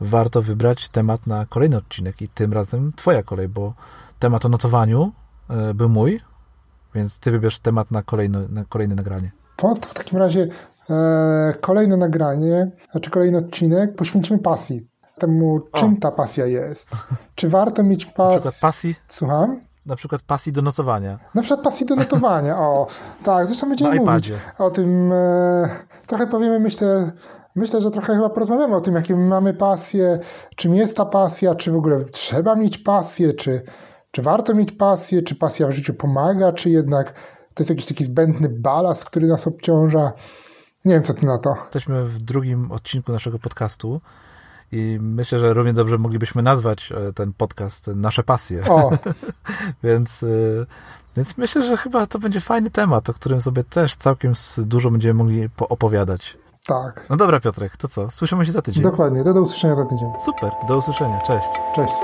warto wybrać temat na kolejny odcinek i tym razem twoja kolej, bo temat o notowaniu e, był mój, więc ty wybierz temat na kolejne, na kolejne nagranie. To, to w takim razie e, kolejne nagranie, znaczy kolejny odcinek poświęcimy pasji. Temu, czym o. ta pasja jest. [LAUGHS] Czy warto mieć pasję? Na przykład pasji? Słucham? Na przykład pasji do notowania. Na przykład pasji do notowania, o. Tak, zresztą będziemy mówić o tym. E, trochę powiemy, myślę, Myślę, że trochę chyba porozmawiamy o tym, jakie mamy pasje, czym jest ta pasja, czy w ogóle trzeba mieć pasję, czy, czy warto mieć pasję, czy pasja w życiu pomaga, czy jednak to jest jakiś taki zbędny balast, który nas obciąża. Nie wiem, co ty na to. Jesteśmy w drugim odcinku naszego podcastu i myślę, że równie dobrze moglibyśmy nazwać e, ten podcast Nasze Pasje. O. [LAUGHS] więc, e, więc myślę, że chyba to będzie fajny temat, o którym sobie też całkiem dużo będziemy mogli opowiadać. Tak. No dobra, Piotrek, to co? Słyszymy się za tydzień. Dokładnie, to do usłyszenia za tydzień. Super, do usłyszenia. Cześć. Cześć.